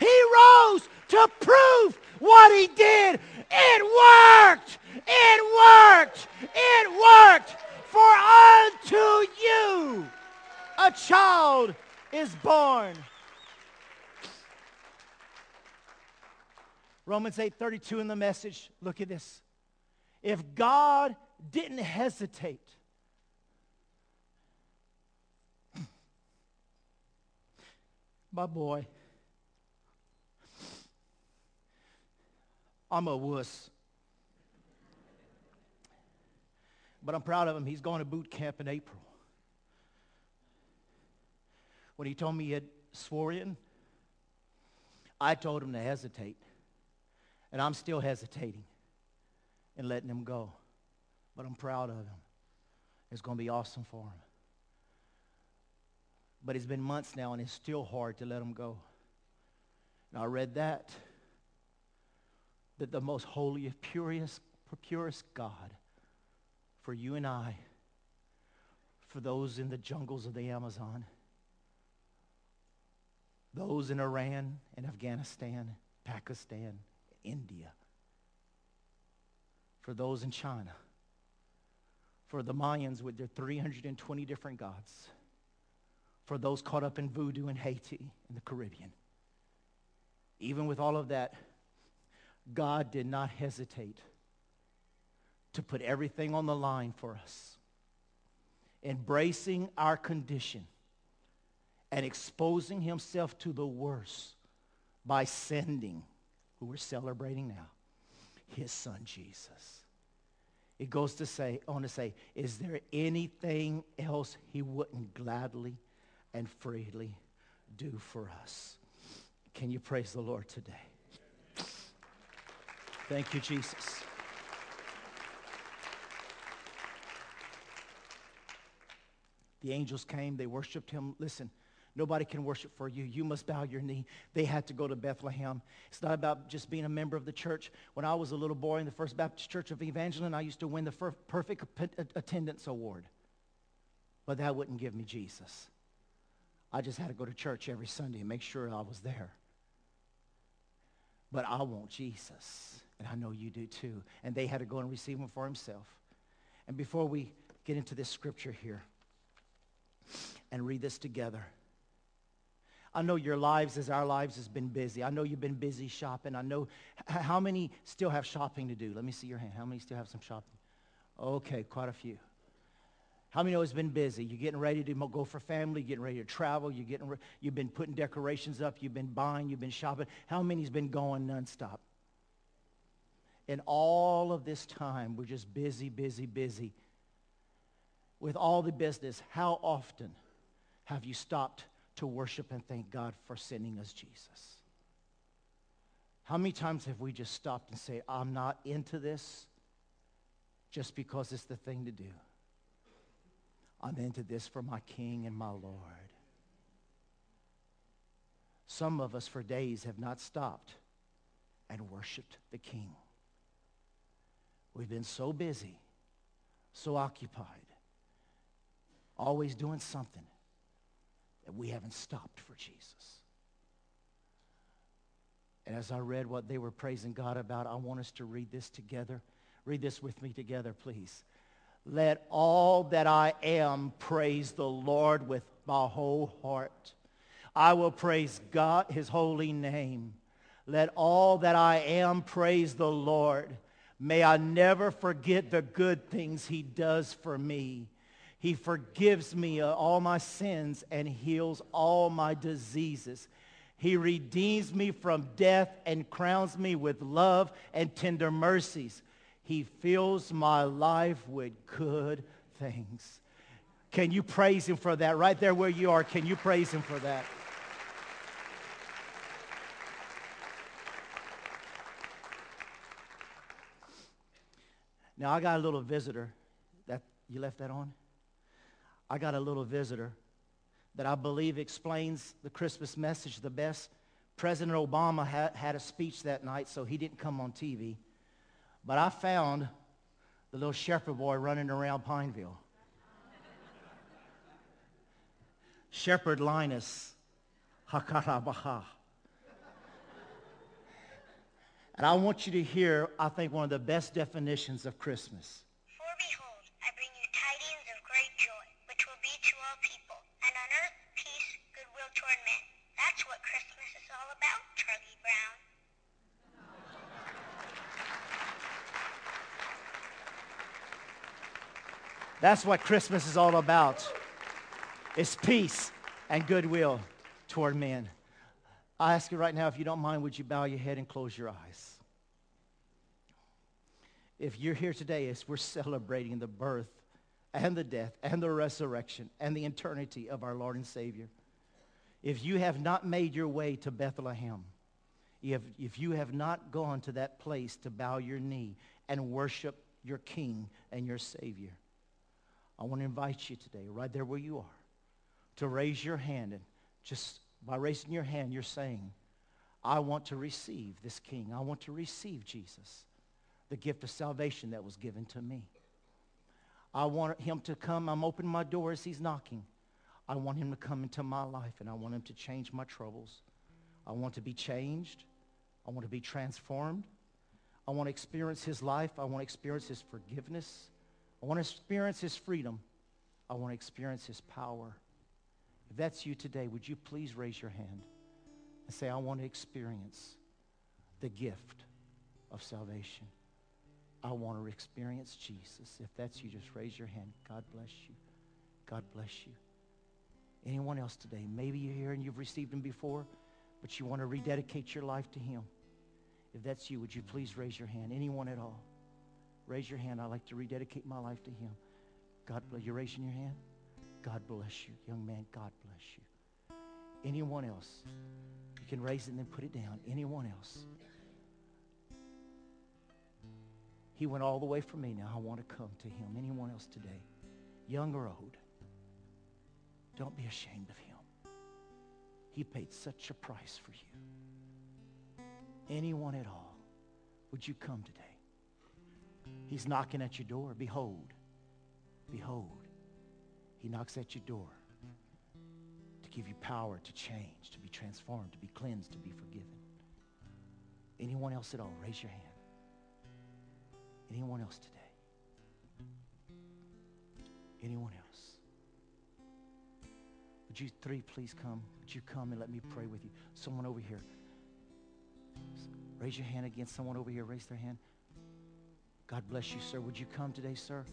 He rose to prove what he did. It worked. It worked. It worked for unto you a child is born. Romans 8:32 in the message. Look at this. If God didn't hesitate my boy I'm a wuss. But I'm proud of him. He's going to boot camp in April when he told me he had swore in, I told him to hesitate. And I'm still hesitating and letting him go. But I'm proud of him. It's going to be awesome for him. But it's been months now, and it's still hard to let him go. And I read that, that the most holy, purest, purest God for you and I, for those in the jungles of the Amazon, those in Iran and Afghanistan, Pakistan, India, for those in China, for the Mayans with their 320 different gods, for those caught up in voodoo in Haiti and the Caribbean. Even with all of that, God did not hesitate to put everything on the line for us, embracing our condition and exposing himself to the worst by sending, who we're celebrating now, his son Jesus. It goes to say, on to say, is there anything else he wouldn't gladly and freely do for us? Can you praise the Lord today? Thank you, Jesus. The angels came, they worshiped him. Listen, Nobody can worship for you. You must bow your knee. They had to go to Bethlehem. It's not about just being a member of the church. When I was a little boy in the First Baptist Church of Evangeline, I used to win the perfect attendance award. But that wouldn't give me Jesus. I just had to go to church every Sunday and make sure I was there. But I want Jesus, and I know you do too. And they had to go and receive him for himself. And before we get into this scripture here and read this together, I know your lives as our lives has been busy. I know you've been busy shopping. I know how many still have shopping to do. Let me see your hand. How many still have some shopping? Okay, quite a few. How many know it's been busy? You're getting ready to go for family, getting ready to travel, you're getting re- you've been putting decorations up, you've been buying, you've been shopping. How many's been going nonstop? And all of this time, we're just busy, busy, busy. With all the business, how often have you stopped to worship and thank God for sending us Jesus? How many times have we just stopped and say, I'm not into this just because it's the thing to do? I'm into this for my King and my Lord. Some of us for days have not stopped and worshiped the King. We've been so busy, so occupied, always doing something that we haven't stopped for Jesus. And as I read what they were praising God about, I want us to read this together. Read this with me together, please. Let all that I am praise the Lord with my whole heart. I will praise God, his holy name. Let all that I am praise the Lord. May I never forget the good things he does for me. He forgives me all my sins and heals all my diseases. He redeems me from death and crowns me with love and tender mercies. He fills my life with good things. Can you praise him for that? Right there where you are, can you praise him for that? Now, I got a little visitor. That You left that on? I got a little visitor that I believe explains the Christmas message the best. President Obama had, had a speech that night, so he didn't come on TV. But I found the little shepherd boy running around Pineville. shepherd Linus Hakarabaha. And I want you to hear, I think, one of the best definitions of Christmas. For behold, I bring you tidings of great joy, which will be to all people, and on earth peace, goodwill toward men. That's what Christmas is all about, Charlie Brown. That's what Christmas is all about. It's peace and goodwill toward men. I ask you right now, if you don't mind, would you bow your head and close your eyes? If you're here today as we're celebrating the birth and the death and the resurrection and the eternity of our Lord and Savior, if you have not made your way to Bethlehem, if, if you have not gone to that place to bow your knee and worship your King and your Savior, I want to invite you today, right there where you are, to raise your hand. And just by raising your hand, you're saying, I want to receive this King. I want to receive Jesus, the gift of salvation that was given to me. I want him to come. I'm opening my door as he's knocking. I want him to come into my life, and I want him to change my troubles. I want to be changed. I want to be transformed. I want to experience his life. I want to experience his forgiveness. I want to experience his freedom. I want to experience his power. If that's you today, would you please raise your hand and say, I want to experience the gift of salvation. I want to experience Jesus. If that's you, just raise your hand. God bless you. God bless you. Anyone else today? Maybe you're here and you've received him before, but you want to rededicate your life to him. If that's you, would you please raise your hand? Anyone at all? Raise your hand. I'd like to rededicate my life to him. God bless you. Raising your hand? God bless you. Young man, God bless you. Anyone else? You can raise it and then put it down. Anyone else? He went all the way for me. Now I want to come to him. Anyone else today? Young or old? Don't be ashamed of him. He paid such a price for you. Anyone at all, would you come today? He's knocking at your door. Behold, behold, he knocks at your door to give you power to change, to be transformed, to be cleansed, to be forgiven. Anyone else at all, raise your hand. Anyone else today? Anyone else? Would you three please come? Would you come and let me pray with you? Someone over here. Raise your hand again. Someone over here, raise their hand. God bless you, sir. Would you come today, sir?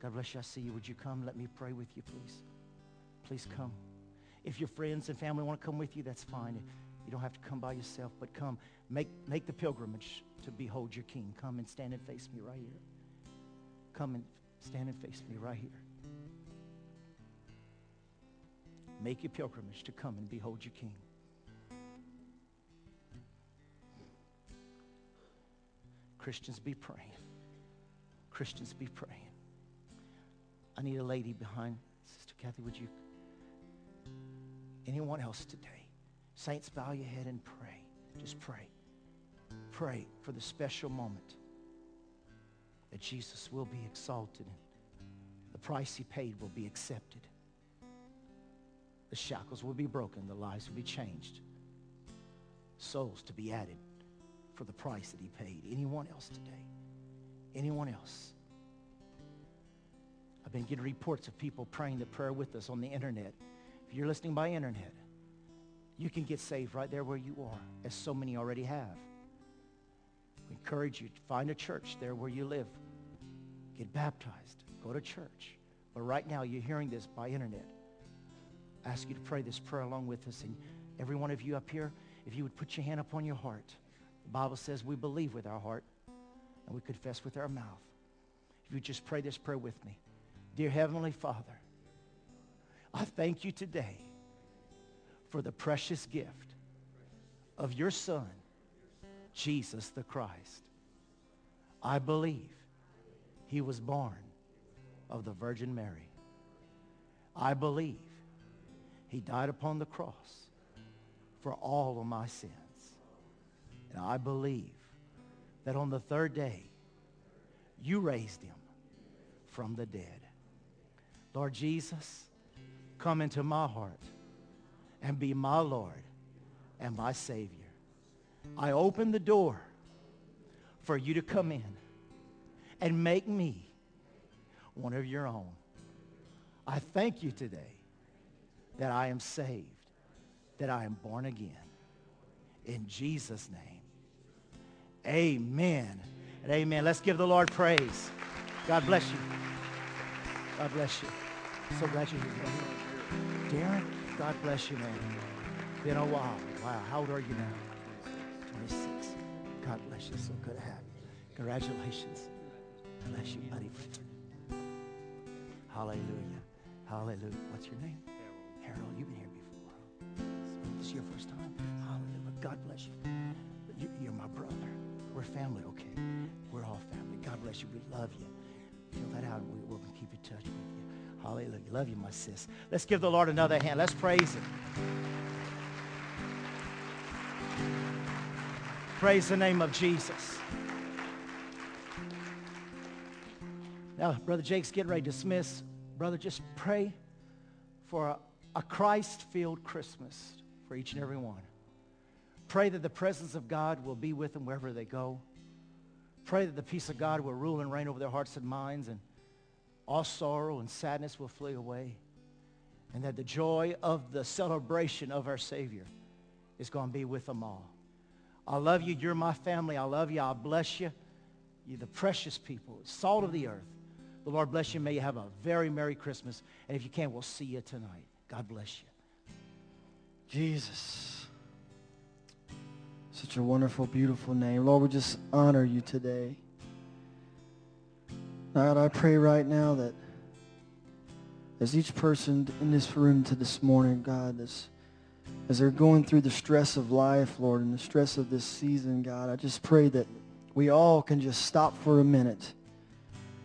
God bless you. I see you. Would you come? Let me pray with you, please. Please come. If your friends and family want to come with you, that's fine. You don't have to come by yourself, but come. Make, make the pilgrimage to behold your king. Come and stand and face me right here. Come and stand and face me right here. Make your pilgrimage to come and behold your king. Christians be praying. Christians be praying. I need a lady behind. Sister Kathy, would you? Anyone else today? Saints, bow your head and pray. Just pray. Pray for the special moment that Jesus will be exalted. The price he paid will be accepted. The shackles will be broken. The lives will be changed. Souls to be added for the price that he paid. Anyone else today? Anyone else? I've been getting reports of people praying the prayer with us on the internet. If you're listening by internet, you can get saved right there where you are, as so many already have. We encourage you to find a church there where you live. Get baptized. Go to church. But right now, you're hearing this by internet. I ask you to pray this prayer along with us. And every one of you up here, if you would put your hand upon your heart. The Bible says we believe with our heart and we confess with our mouth. If you just pray this prayer with me. Dear Heavenly Father, I thank you today for the precious gift of your Son, Jesus the Christ. I believe he was born of the Virgin Mary. I believe he died upon the cross for all of my sins. And I believe that on the third day, you raised him from the dead. Lord Jesus, come into my heart and be my Lord and my Savior. I open the door for you to come in and make me one of your own. I thank you today that I am saved, that I am born again. In Jesus' name, amen and amen. Let's give the Lord praise. God bless you. God bless you. So glad you're here. Darren, God bless you, man. Been a while. Wow. How old are you now? 26. God bless you. So good to have you. Congratulations. Bless you, buddy. Hallelujah. Hallelujah. What's your name? Harold. Harold, you've been here before. This is your first time? Hallelujah. God bless you. you. You're my brother. We're family, okay? We're all family. God bless you. We love you. Feel that out. We, we'll keep in touch with you. Hallelujah. Love you, my sis. Let's give the Lord another hand. Let's praise him. Praise the name of Jesus. Now, Brother Jake's getting ready to dismiss. Brother, just pray for a, a Christ-filled Christmas for each and every one. Pray that the presence of God will be with them wherever they go. Pray that the peace of God will rule and reign over their hearts and minds and all sorrow and sadness will flee away. And that the joy of the celebration of our Savior is going to be with them all. I love you. You're my family. I love you. I bless you. You're the precious people, salt of the earth. The Lord bless you. May you have a very Merry Christmas. And if you can, we'll see you tonight. God bless you. Jesus. Such a wonderful, beautiful name. Lord, we just honor you today. God, I pray right now that as each person in this room to this morning, God, as, as they're going through the stress of life, Lord, and the stress of this season, God, I just pray that we all can just stop for a minute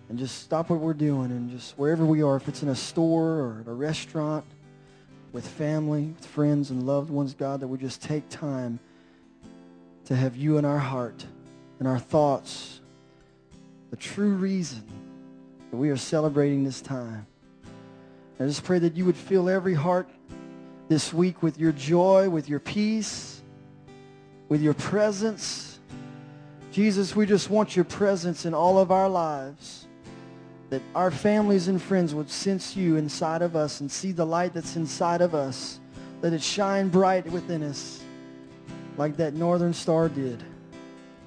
and just stop what we're doing and just wherever we are, if it's in a store or at a restaurant, with family, with friends and loved ones, God, that we just take time to have you in our heart and our thoughts, the true reason that we are celebrating this time. I just pray that you would fill every heart this week with your joy, with your peace, with your presence. Jesus, we just want your presence in all of our lives. That our families and friends would sense you inside of us and see the light that's inside of us. Let it shine bright within us like that northern star did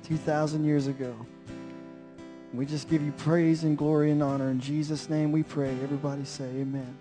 2,000 years ago. We just give you praise and glory and honor. In Jesus' name we pray. Everybody say amen.